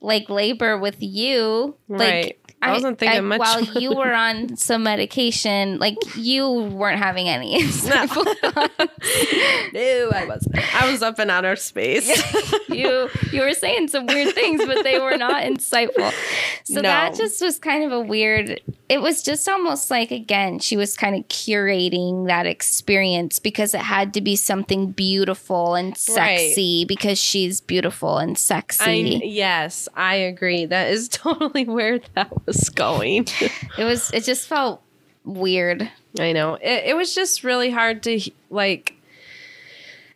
like labor with you like Right. I wasn't thinking I, much while you were on some medication like you weren't having any insightful thoughts. no, I wasn't. I was up in outer space. *laughs* you you were saying some weird things but they were not insightful so No. that just was kind of a weird it was just almost like again she was kind of curating that experience because it had to be something beautiful and sexy because she's beautiful and I, sexy yes, I agree. That is *laughs* totally where that was going. *laughs* it was it just felt weird I know. It, it was just really hard to like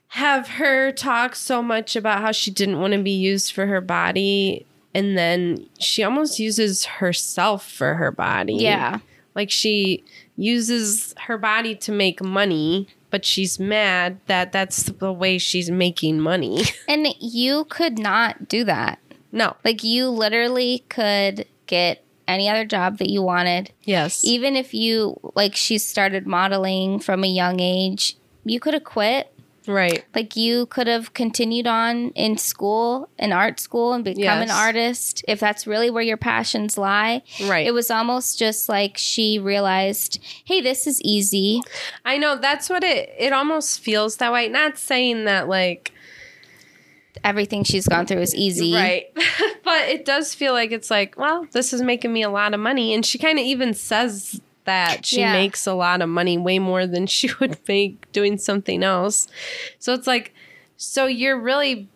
have her talk so much about how she didn't want to be used for her body and then she almost uses herself for her body. yeah Like she uses her body to make money, but she's mad that that's the way she's making money. *laughs* and you could not do that no. like you literally could get any other job that you wanted Yes. even if you like she started modeling from a young age you could have quit right. like you could have continued on in school in art school and become an artist if that's really where your passions lie Right. it was almost just like she realized hey this is easy I know that's what it it almost feels that way. Not saying that like everything she's gone through is easy Right. *laughs* but it does feel like it's like, well, this is making me a lot of money. And she kind of even says that she Yeah. makes a lot of money, way more than *laughs* she would make doing something else. So it's like, so you're really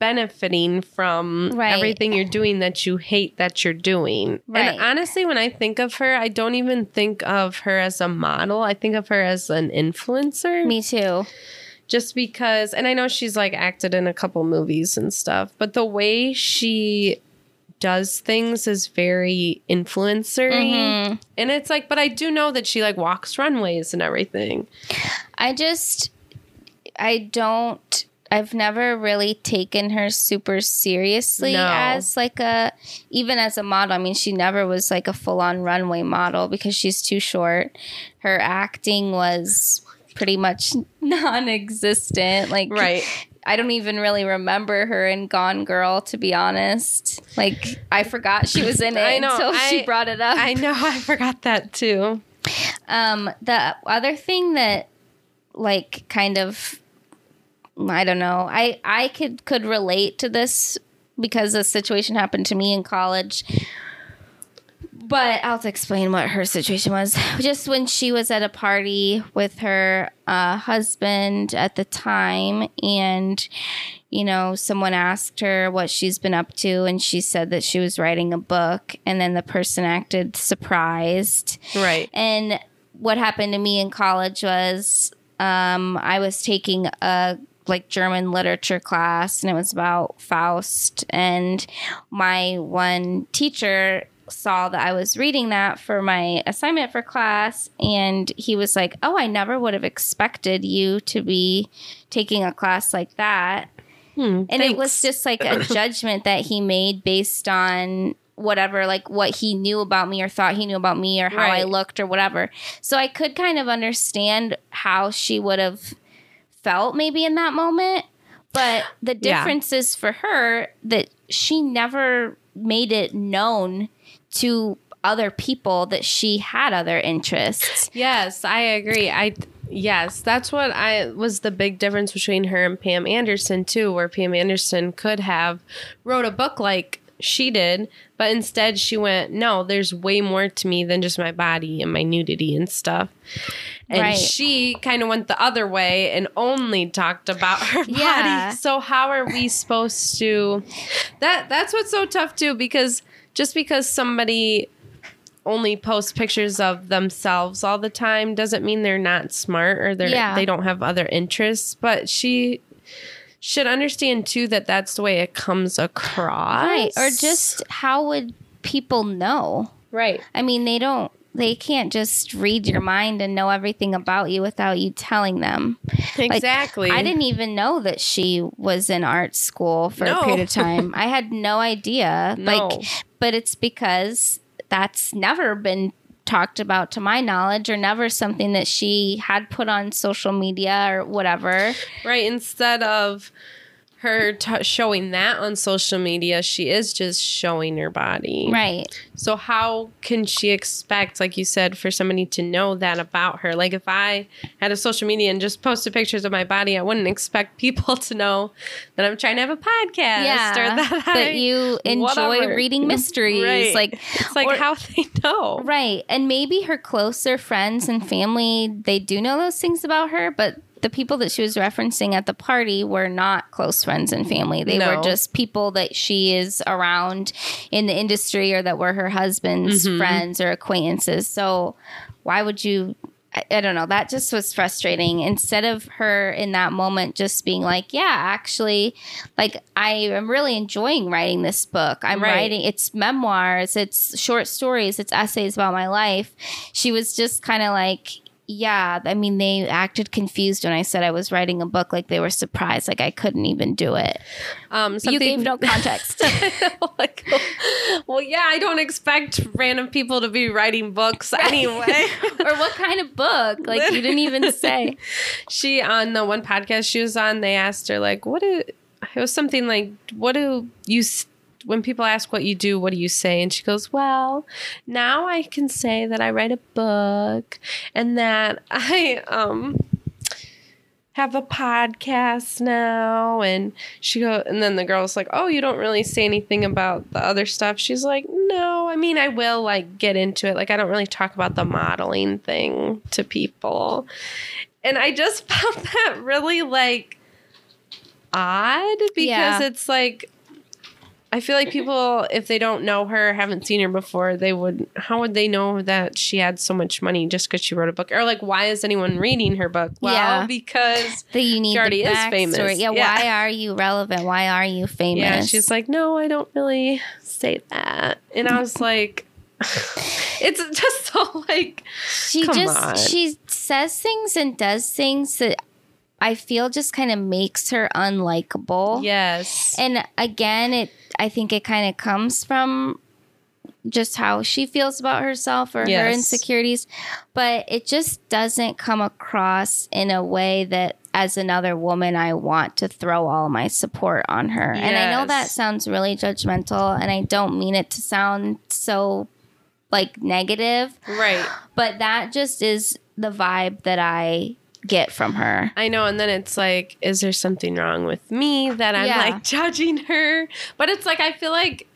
benefiting from Right. everything you're doing that you hate that you're doing. Right. And honestly, when I think of her, I don't even think of her as a model. I think of her as an influencer me too just because and I know she's like acted in a couple movies and stuff, but the way she does things is very influencery. Mhm. And it's like but I do know that she like walks runways and everything. I just, I don't, I've never really taken her super seriously No. as like a, even as a model. I mean, she never was like a full on runway model because she's too short. Her acting was pretty much *laughs* non existent. Like, right. I don't even really remember her in Gone Girl, to be honest. Like, I forgot she was in *laughs* it I know, until she brought it up. I know I forgot that too. Um, the other thing that, like, kind of, I don't know, I I could could relate to this because a situation happened to me in college. But I'll explain what her situation was. Just when she was at a party with her uh, husband at the time, and you know, someone asked her what she's been up to, and she said that she was writing a book, and then the person acted surprised. Right. And what happened to me in college was um, I was taking a like German literature class, and it was about Faust. And my one teacher saw that I was reading that for my assignment for class, and he was like, "Oh, I never would have expected you to be taking a class like that." Hmm, and it was just like a *clears throat* judgment that he made based on whatever like what he knew about me or thought he knew about me or how I looked or whatever. So I could kind of understand how she would have felt maybe in that moment. But the Yeah. difference is for her that she never made it known to other people that she had other interests. Yes, I agree. I yes, that's what I was the big difference between her and Pam Anderson too, where Pam Anderson could have wrote a book like she did, but instead she went, "No, there's way more to me than just my body and my nudity and stuff." And Right. she kind of went the other way and only talked about her *laughs* body. Yeah. So how are we supposed to That that's what's so tough too because just because somebody only posts pictures of themselves all the time doesn't mean they're not smart or they're Yeah. they don't have other interests but she should understand too that that's the way it comes across Right. Or just how would people know? right I mean, they don't, they can't just read your mind and know everything about you without you telling them. Like, exactly I didn't even know that she was in art school for No. a period of time. *laughs* I had no idea. No. Like, but it's because that's never been talked about to my knowledge or never something that she had put on social media or whatever. right instead of her t- showing that on social media she is just showing her body Right. So how can she expect, like you said, for somebody to know that about her? Like if I had a social media and just posted pictures of my body, I wouldn't expect *laughs* people to know that I'm trying to have a podcast Yeah. or that, I, you enjoy whatever. reading *laughs* mysteries. Right. Like, it's like or- how they know. Right. And maybe her closer friends and family, they do know those things about her, but the people that she was referencing at the party were not close friends and family. They No. were just people that she is around in the industry or that were her husband's Mm-hmm. friends or acquaintances. So why would you? I, I don't know. That just was frustrating. Instead of her in that moment just being like, yeah, actually, like I am really enjoying writing this book. I'm Right. writing it's memoirs, it's short stories, it's essays about my life. She was just kind of like, yeah, I mean, they acted confused when I said I was writing a book. Like they were surprised, like I couldn't even do it. Um, You gave no *laughs* context. *laughs* like, well, yeah, I don't expect random people to be writing books anyway. *laughs* or what kind of book? Like you didn't even say. she on the one podcast she was on they asked her like what do it was something like what do you s- when people ask what you do what do you say? And she goes well now i can say that i write a book and that *laughs* i um have a podcast now. And she go and then the girl's like oh you don't really say anything about the other stuff. She's like no i mean i will like get into it. Like i don't really talk about the modeling thing to people. And I just *laughs* found that really like odd because Yeah. it's like I feel like mm-hmm. people if they don't know her, haven't seen her before, they would how would they know that she had so much money just because she wrote a book? Or like why is anyone mm-hmm. reading her book? Well, Yeah. because That you need She already the is backstory. famous. Yeah, Yeah. why are you relevant? Why are you famous? yeah, she's like, No, I don't really say that. And I was like *laughs* it's just so like she come just on. she says things and does things that I feel just kind of makes her unlikable. Yes. And again, it I think it kind of comes from just how she feels about herself or her insecurities, but it just doesn't come across in a way that as another woman I want to throw all my support on her. And I know that sounds really judgmental and I don't mean it to sound so like negative, right. but that just is the vibe that I get from her. I know, and then it's like, is there something wrong with me that I'm Yeah. like *laughs* judging her? But it's like I feel like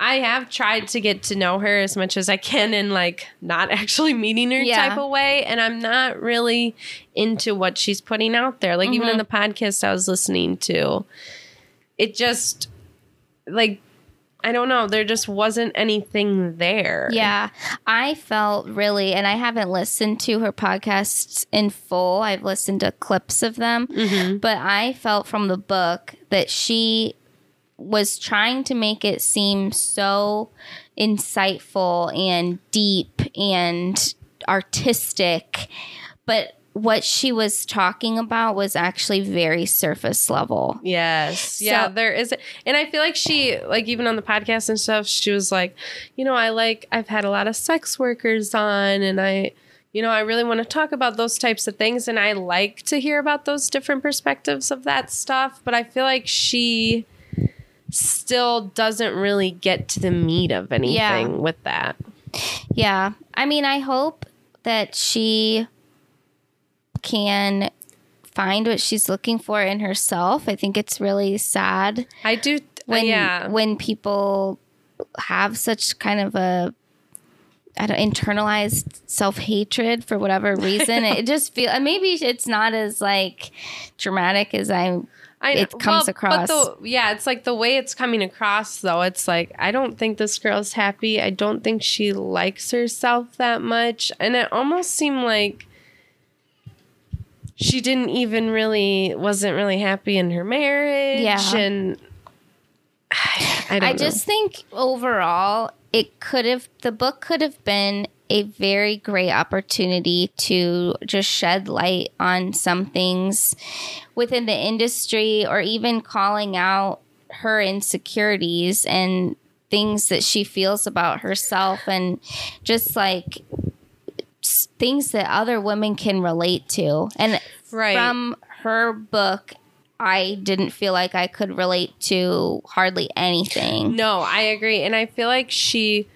I have tried to get to know her as much as I can in like not *laughs* actually meeting her Yeah. type of way, and I'm not really into what she's putting out there. Like even in Mhm. the podcast I was listening to, it just like I don't know, there just wasn't anything there. Yeah, I felt really, and I haven't listened to her podcasts in full. I've listened to clips of them, Mhm. but I felt from the book that she was trying to make it seem so insightful and deep and artistic. But what she was talking about was actually very surface level. Yes. Yeah, there is. And I feel like she, like, even on the podcast and stuff, she was like, you know, I like, I've had a lot of sex workers on, and I, you know, I really want to talk about those types of things. And I like to hear about those different perspectives of that stuff. But I feel like she still doesn't really get to the meat of anything Yeah. with that. Yeah. I mean, I hope that she can find what she's looking for in herself. I think it's really sad I do. Uh, when yeah. when people have such kind of a I don't internalized self hatred for whatever *laughs* reason. it just feel and maybe it's not as like dramatic as I I it comes across. But the, yeah, it's like the way it's coming across, though. It's like, I don't think this girl's happy. I don't think she likes herself that much. And it almost seemed like she didn't even really, wasn't really happy in her marriage. Yeah. And *sighs* I, don't I just think overall, it could have, the book could have been a very great opportunity to just shed light on some things within the industry or even calling out her insecurities and things that she feels about herself and just like things that other women can relate to. And Right. from her book, I didn't feel like I could relate to hardly anything. No, I agree. And I feel like she.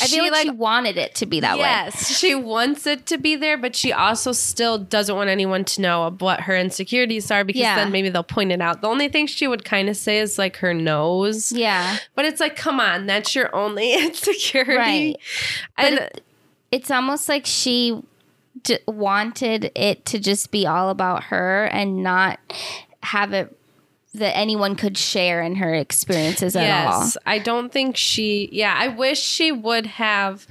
I feel like, she wanted it to be that way. yes, she wants it to be there, but she also still doesn't want anyone to know of what her insecurities are because Yeah. then maybe they'll point it out. The only thing she would kind of say is like her nose. Yeah. But it's like, come on, that's your only *laughs* insecurity. Right. And it's almost like she d- wanted it to just be all about her and not have it that anyone could share in her experiences at all. yes, I don't think she. Yeah, I wish she would have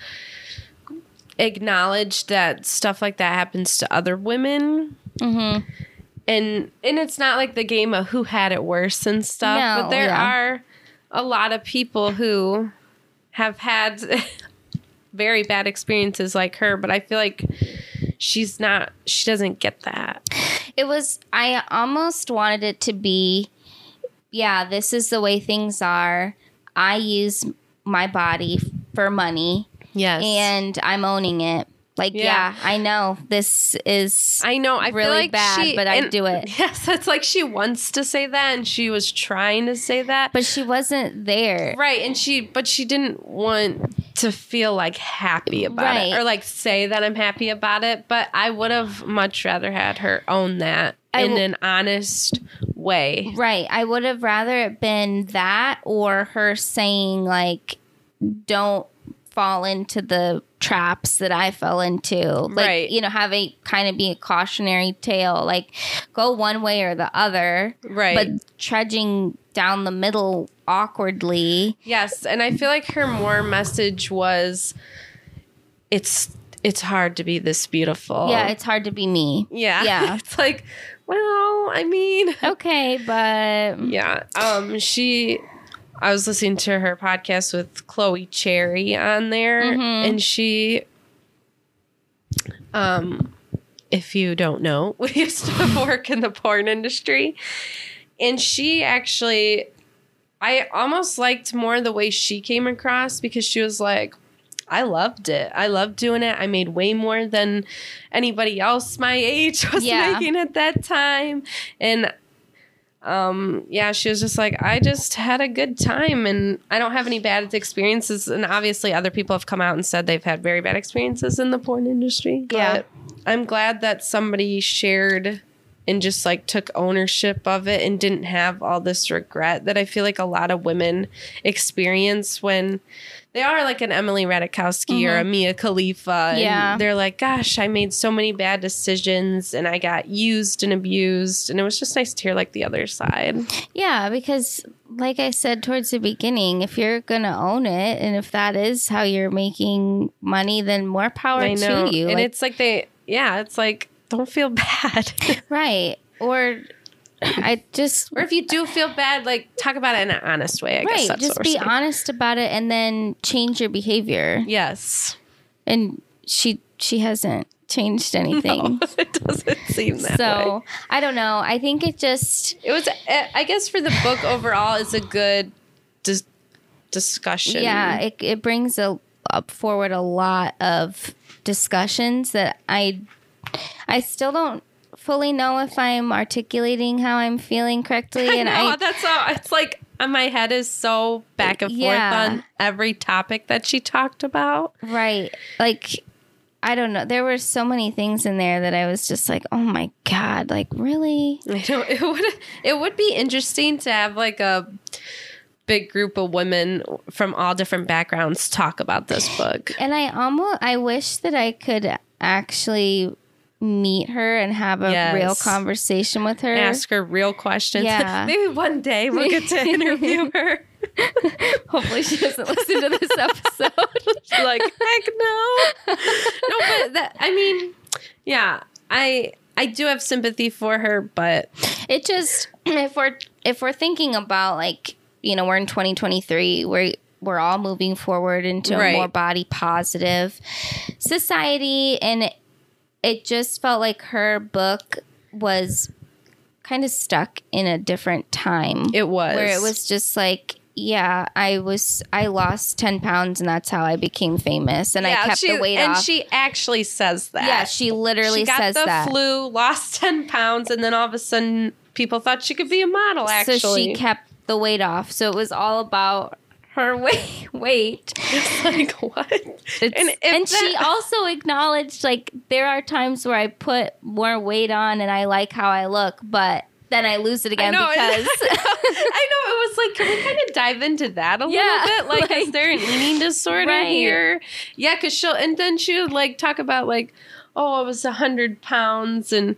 acknowledged that stuff like that happens to other women. Mm-hmm. and and it's not like the game of who had it worse and stuff No, but there yeah. are a lot of people who have had very bad experiences like her but i feel like she's not she doesn't get that It was, I almost wanted it to be, yeah, this is the way things are. I use my body for money yes and I'm owning it. Like, Yeah. yeah, I know this is. I know. I really feel like bad, she, but I do it. *laughs* Yes, it's like she wants to say that, and she was trying to say that, but she wasn't there. right. And she, but she didn't want to feel like happy about Right. it or like say that I'm happy about it. But I would have much rather had her own that I in w- an honest way. Right. I would have rather it been that or her saying, like, don't fall into the traps that I fell into. Like, Right. you know, have a kind of be a cautionary tale. Like, go one way or the other. Right. But trudging down the middle awkwardly. Yes, and I feel like her more message was, it's it's hard to be this beautiful. Yeah, it's hard to be me. yeah, Yeah. *laughs* it's like, well, I mean, Okay, but *laughs* Yeah. Um she I was listening to her podcast with Chloe Cherry on there Mhm. and she um if you don't know, *laughs* we used to work in the porn industry. And she actually I almost liked more the way she came across because she was like I loved it. I loved doing it. I made way more than anybody else my age *laughs* was Yeah. making at that time. And um yeah she was just like i just had a good time and i don't have any bad experiences and obviously other people have come out and said they've had very bad experiences in the porn industry Yeah. but i'm glad that somebody shared and just like took ownership of it and didn't have all this regret that i feel like a lot of women experience when they are like an Emily Ratajkowski or mm-hmm. a Mia Khalifa. And Yeah. They're like, gosh, I made so many bad decisions and I got used and abused. And it was just nice to hear like the other side. Yeah, because like I said towards the beginning, if you're going to own it and if that is how you're making money, then more power to you. And Like, it's like they, yeah, it's like, don't feel bad. *laughs* right. Or I just Or if you do feel bad, like talk about it in an honest way. I guess right, that's just be saying. honest about it and then change your behavior. Yes. And she she hasn't changed anything. *laughs* *laughs* it doesn't seem that way. so I don't know. I think it just It was, eh, I guess, for the book overall, it's a good dis- discussion. yeah, it it brings a up forward a lot of discussions that I I still don't fully know if I'm articulating how I'm feeling correctly I and know, I that's all. It's like uh, my head is so back and forth on every topic that she talked about. right like I don't know. There were so many things in there that I was just like, "Oh my god, like really?" I know *laughs* it would it would be interesting to have like a big group of women from all different backgrounds talk about this book. And I almost I wish that I could actually meet her and have a Yes. real conversation with her. Ask her real questions. Yeah. *laughs* Maybe one day we'll get to *laughs* interview her. *laughs* Hopefully she doesn't listen to this episode. She's like, heck no. no, but that I mean, yeah, I I do have sympathy for her, but it just if we're if we're thinking about like you know we're in 2023 we're we're all moving forward into Right. a more body positive society and it, just felt like her book was kind of stuck in a different time it was where it was just like yeah i was i lost 10 pounds and that's how i became famous and i kept she, the weight and off And she actually says that. yeah she literally she got says the that flu, lost *laughs* ten pounds, and then all of a sudden people thought she could be a model. Actually, So she kept the weight off. So it was all about her *laughs* weight. weight. It's like what? It's- And and if she also acknowledged like there are times where I put more weight on and I like how I look, but then I lose it again know, because *laughs* I know it was like, can we kind of dive into that a Yeah, little bit? Like, is like- there an eating disorder Right. here? Yeah, because she'll, and then she would like talk about like, oh, I was a hundred pounds and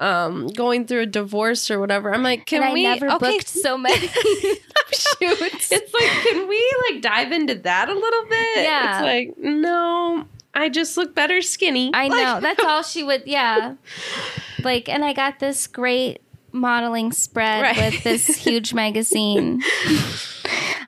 um going through a divorce or whatever. I'm like, can we? never okay, booked so many *laughs* shoots. *laughs* it's like, can we like dive into that a little bit? Yeah. it's like no. I just look better skinny. I Like- know. That's all she would yeah. *laughs* Like and I got this great modeling spread Right. with this huge magazine.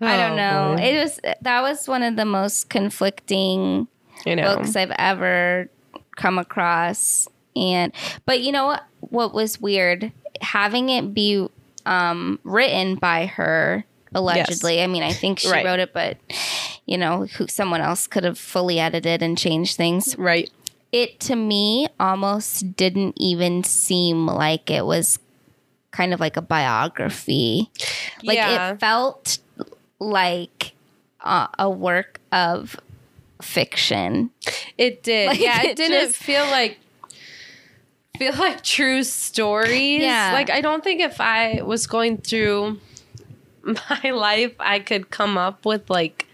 I don't Oh, know. boy. It was that was one of the most conflicting books I've ever come across. And but you know what what was weird? Having it be um written by her allegedly. I mean, I think she Right. wrote it, but you know, who, someone else could have fully edited and changed things. Right. It to me almost didn't even seem like it was kind of like a biography. Like Yeah. it felt like uh, a work of fiction. It did. *laughs* Like, yeah, it it didn't just- feel like feel like true stories. Yeah. Like I don't think if I was going through *laughs* my life I could come up with like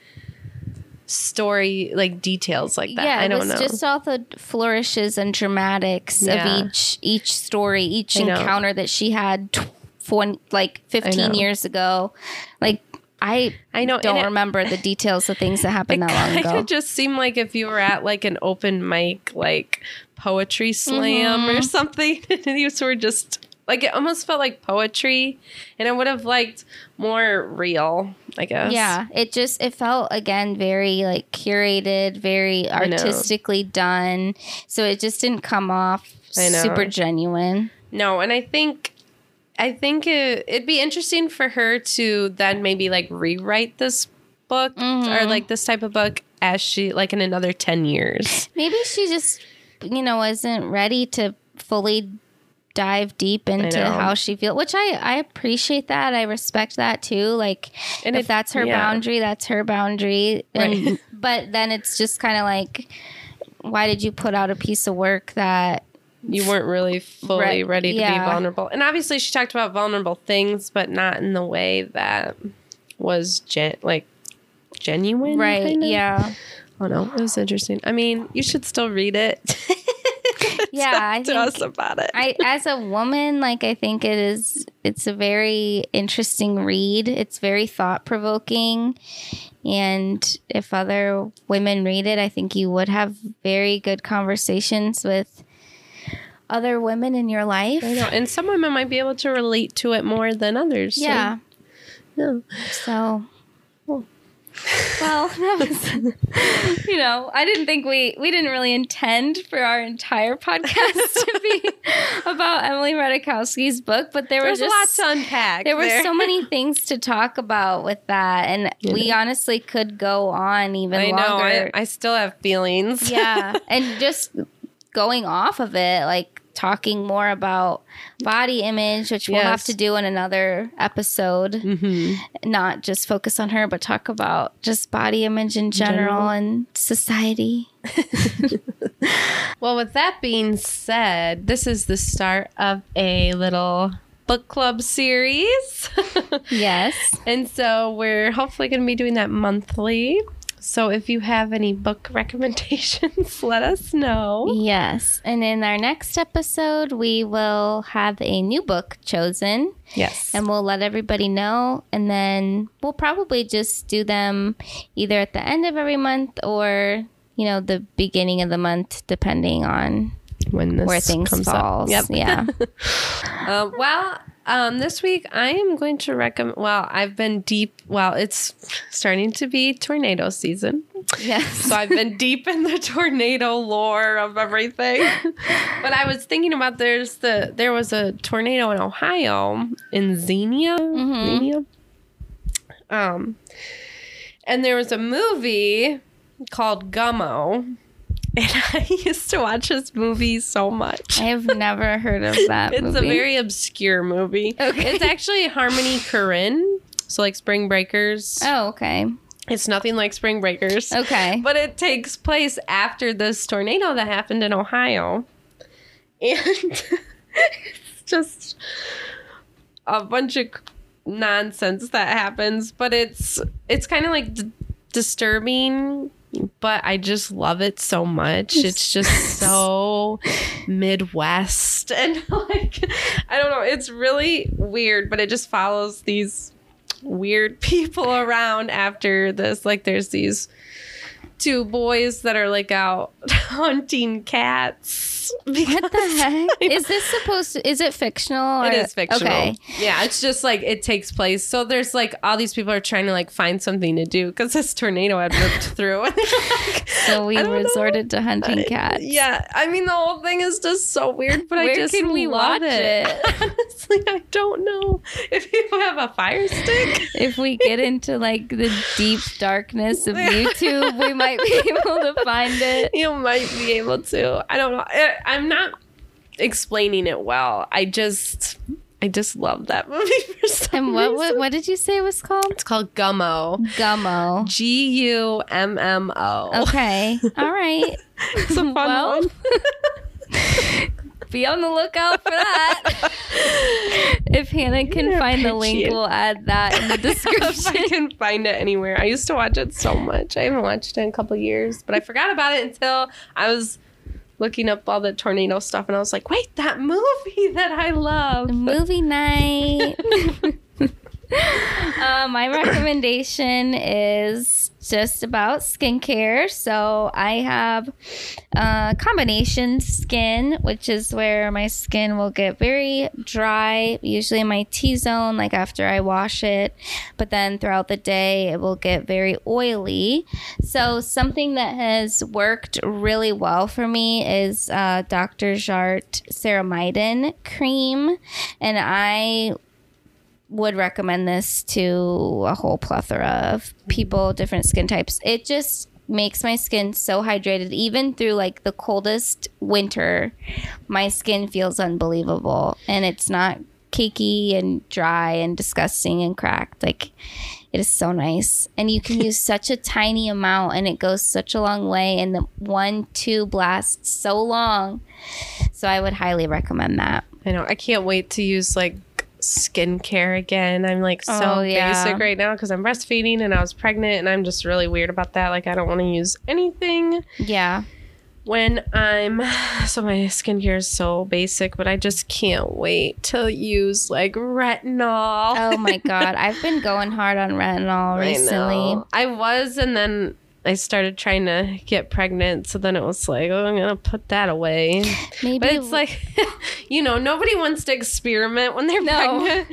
story like details like that. Yeah, I don't know. just all the flourishes and dramatics Yeah. of each each story, each I know. encounter that she had tw- for like 15 years ago. Like I I know, don't it- remember the details of things that happened *laughs* that long ago. It just seemed like if you were at like an open mic like poetry slam Mm-hmm. or something *laughs* and these were just like it almost felt like poetry and I would have liked more real, I guess. Yeah, it just it felt again very like curated, very artistically done. So it just didn't come off super genuine. No, and I think I think it, it'd be interesting for her to then maybe like rewrite this book or Mhm. like this type of book as she like in another 10 years. Maybe she just you know wasn't ready to fully dive deep into how she feels, which I I appreciate that. I respect that too. Like And if it- that's her yeah. boundary, that's her boundary. And *laughs* but then it's just kind of like why did you put out a piece of work that You weren't really fully ready to yeah. be vulnerable. And obviously she talked about vulnerable things, but not in the way that was gen- like genuine. right? kinda? Yeah. Oh no, it was interesting. I mean, you should still read it. *laughs* Yeah, Talk I to think- us about it. I as a woman, like I think it is it's a very interesting read. It's very thought provoking. And if other women read it, I think you would have very good conversations with other women in your life. I know. And some women might be able to relate to it more than others. so, Yeah. yeah. So, well, *laughs* that was, you know, I didn't think we we didn't really intend for our entire podcast to be *laughs* about Emily Ratajkowski's book, but there There's was just to unpack. there were so many *laughs* things to talk about with that, and we honestly could go on even I know. longer. I, I still have feelings. yeah, and just going off of it, like talking more about body image, which we'll have to do in another episode hmm not just focus on her, but talk about just body image in general, general. and society. *laughs* Well, with that being said, this is the start of a little book club series. *laughs* Yes. and so we're hopefully going to be doing that monthly. So if you have any book *laughs* recommendations, *laughs* let us know. Yes. And in our next episode, we will have a new book chosen Yes. and we'll let everybody know. And then we'll probably just do them either at the end of every month or, you know, the beginning of the month, depending on when this where things comes fall. up. Yep. Yeah. Um, *laughs* well, um, this week I am going to recommend. Well, I've been deep. Well, it's starting to be tornado season, yes. so I've been *laughs* deep in the tornado lore of everything. but I was thinking about there's the there was a tornado in Ohio in Xenia, Xenia. Um, and there was a movie called Gummo. And *laughs* I used to watch this movie so much. I have never heard of *laughs* that. It's movie. a very obscure movie. Okay. It's actually Harmony Korine. So like Spring Breakers. Oh, okay. It's nothing like Spring Breakers. Okay. But it takes place after this tornado that happened in Ohio. And *laughs* it's just a bunch of nonsense that happens, but it's it's kind of like d- disturbing, but I just love it so much. It's just so Midwest *laughs* and like I don't know, it's really weird, but it just follows these weird people around after this. Like there's these two boys that are like out *laughs* hunting cats. *laughs* What the heck? *laughs* Is this supposed to, is it fictional? It or- is fictional. Okay. Yeah, it's just like it takes place. So there's like all these people are trying to like find something to do because this tornado had ripped *laughs* through. Like, So we don't know. resorted to hunting cats. Yeah, I mean the whole thing is just so weird, but I just can we love watch it. it? Honestly, I don't know if you have a fire stick. If we get into like the deep darkness of YouTube, we might be able to find it. you might be able to. I don't know. I, I'm not explaining it well. I just, I just love that *laughs* movie for some And what, what what did you say it was called? It's called Gummo. Gummo. G U M M O. Okay. All right. *laughs* It's a fun Well, one. *laughs* Be on the lookout for that. if Hannah can Yeah, find the link, it. we'll add that in the if I can find it anywhere. I used to watch it so much. I haven't watched it in a couple years, but I forgot about it until I was looking up all the tornado stuff and I was like, wait, that movie that I love. Movie night. *laughs* *laughs* uh, my recommendation is just about skincare. So I have uh, combination skin, which is where my skin will get very dry, usually in my T zone, like after I wash it. But then throughout the day, it will get very oily. So something that has worked really well for me is uh, Dr. Jart Ceramidin cream, and I would recommend this to a whole plethora of mm-hmm. people, different skin types. It just makes my skin so hydrated, even through like the coldest winter. My skin feels unbelievable, and it's not cakey and dry and disgusting and cracked. Like it is so nice, and you can *laughs* use such a tiny amount, and it goes such a long way. And the one two lasts so long, so I would highly recommend that. I know. I can't wait to use like skincare again. I'm like so Oh, yeah. basic right now because I'm breastfeeding and I was pregnant and I'm just really weird about that. Like I don't want to use anything Yeah. when I'm *sighs* so my skincare is so basic, but I just can't wait to use like retinol. Oh my *laughs* god, I've been going hard on retinol I recently. know. I was, and then I started trying to get pregnant. So then it was like, oh, I'm going to put that away. *laughs* Maybe But it's like, *laughs* you know, nobody wants to experiment when they're No. pregnant.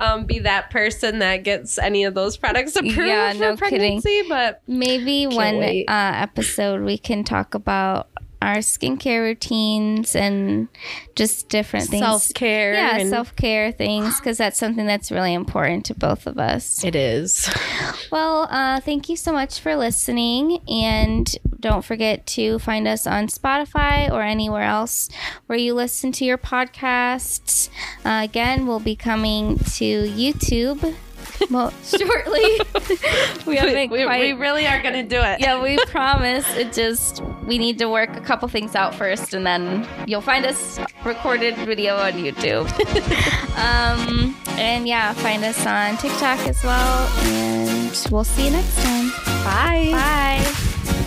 Um, be that person that gets any of those products approved Yeah, for no kidding. pregnancy. But maybe one uh, episode we can talk about our skincare routines and just different things. self care. yeah, self care things because that's something that's really important to both of us. It is. Well, uh, thank you so much for listening. And don't forget to find us on Spotify or anywhere else where you listen to your podcasts. Uh, again, we'll be coming to YouTube mo- shortly. *laughs* we haven't we, quite. we really are going to do it. yeah, we promise. It just we need to work a couple things out first, and then you'll find us recorded video on YouTube. *laughs* um, and yeah, find us on TikTok as well, and we'll see you next time. Bye. Bye.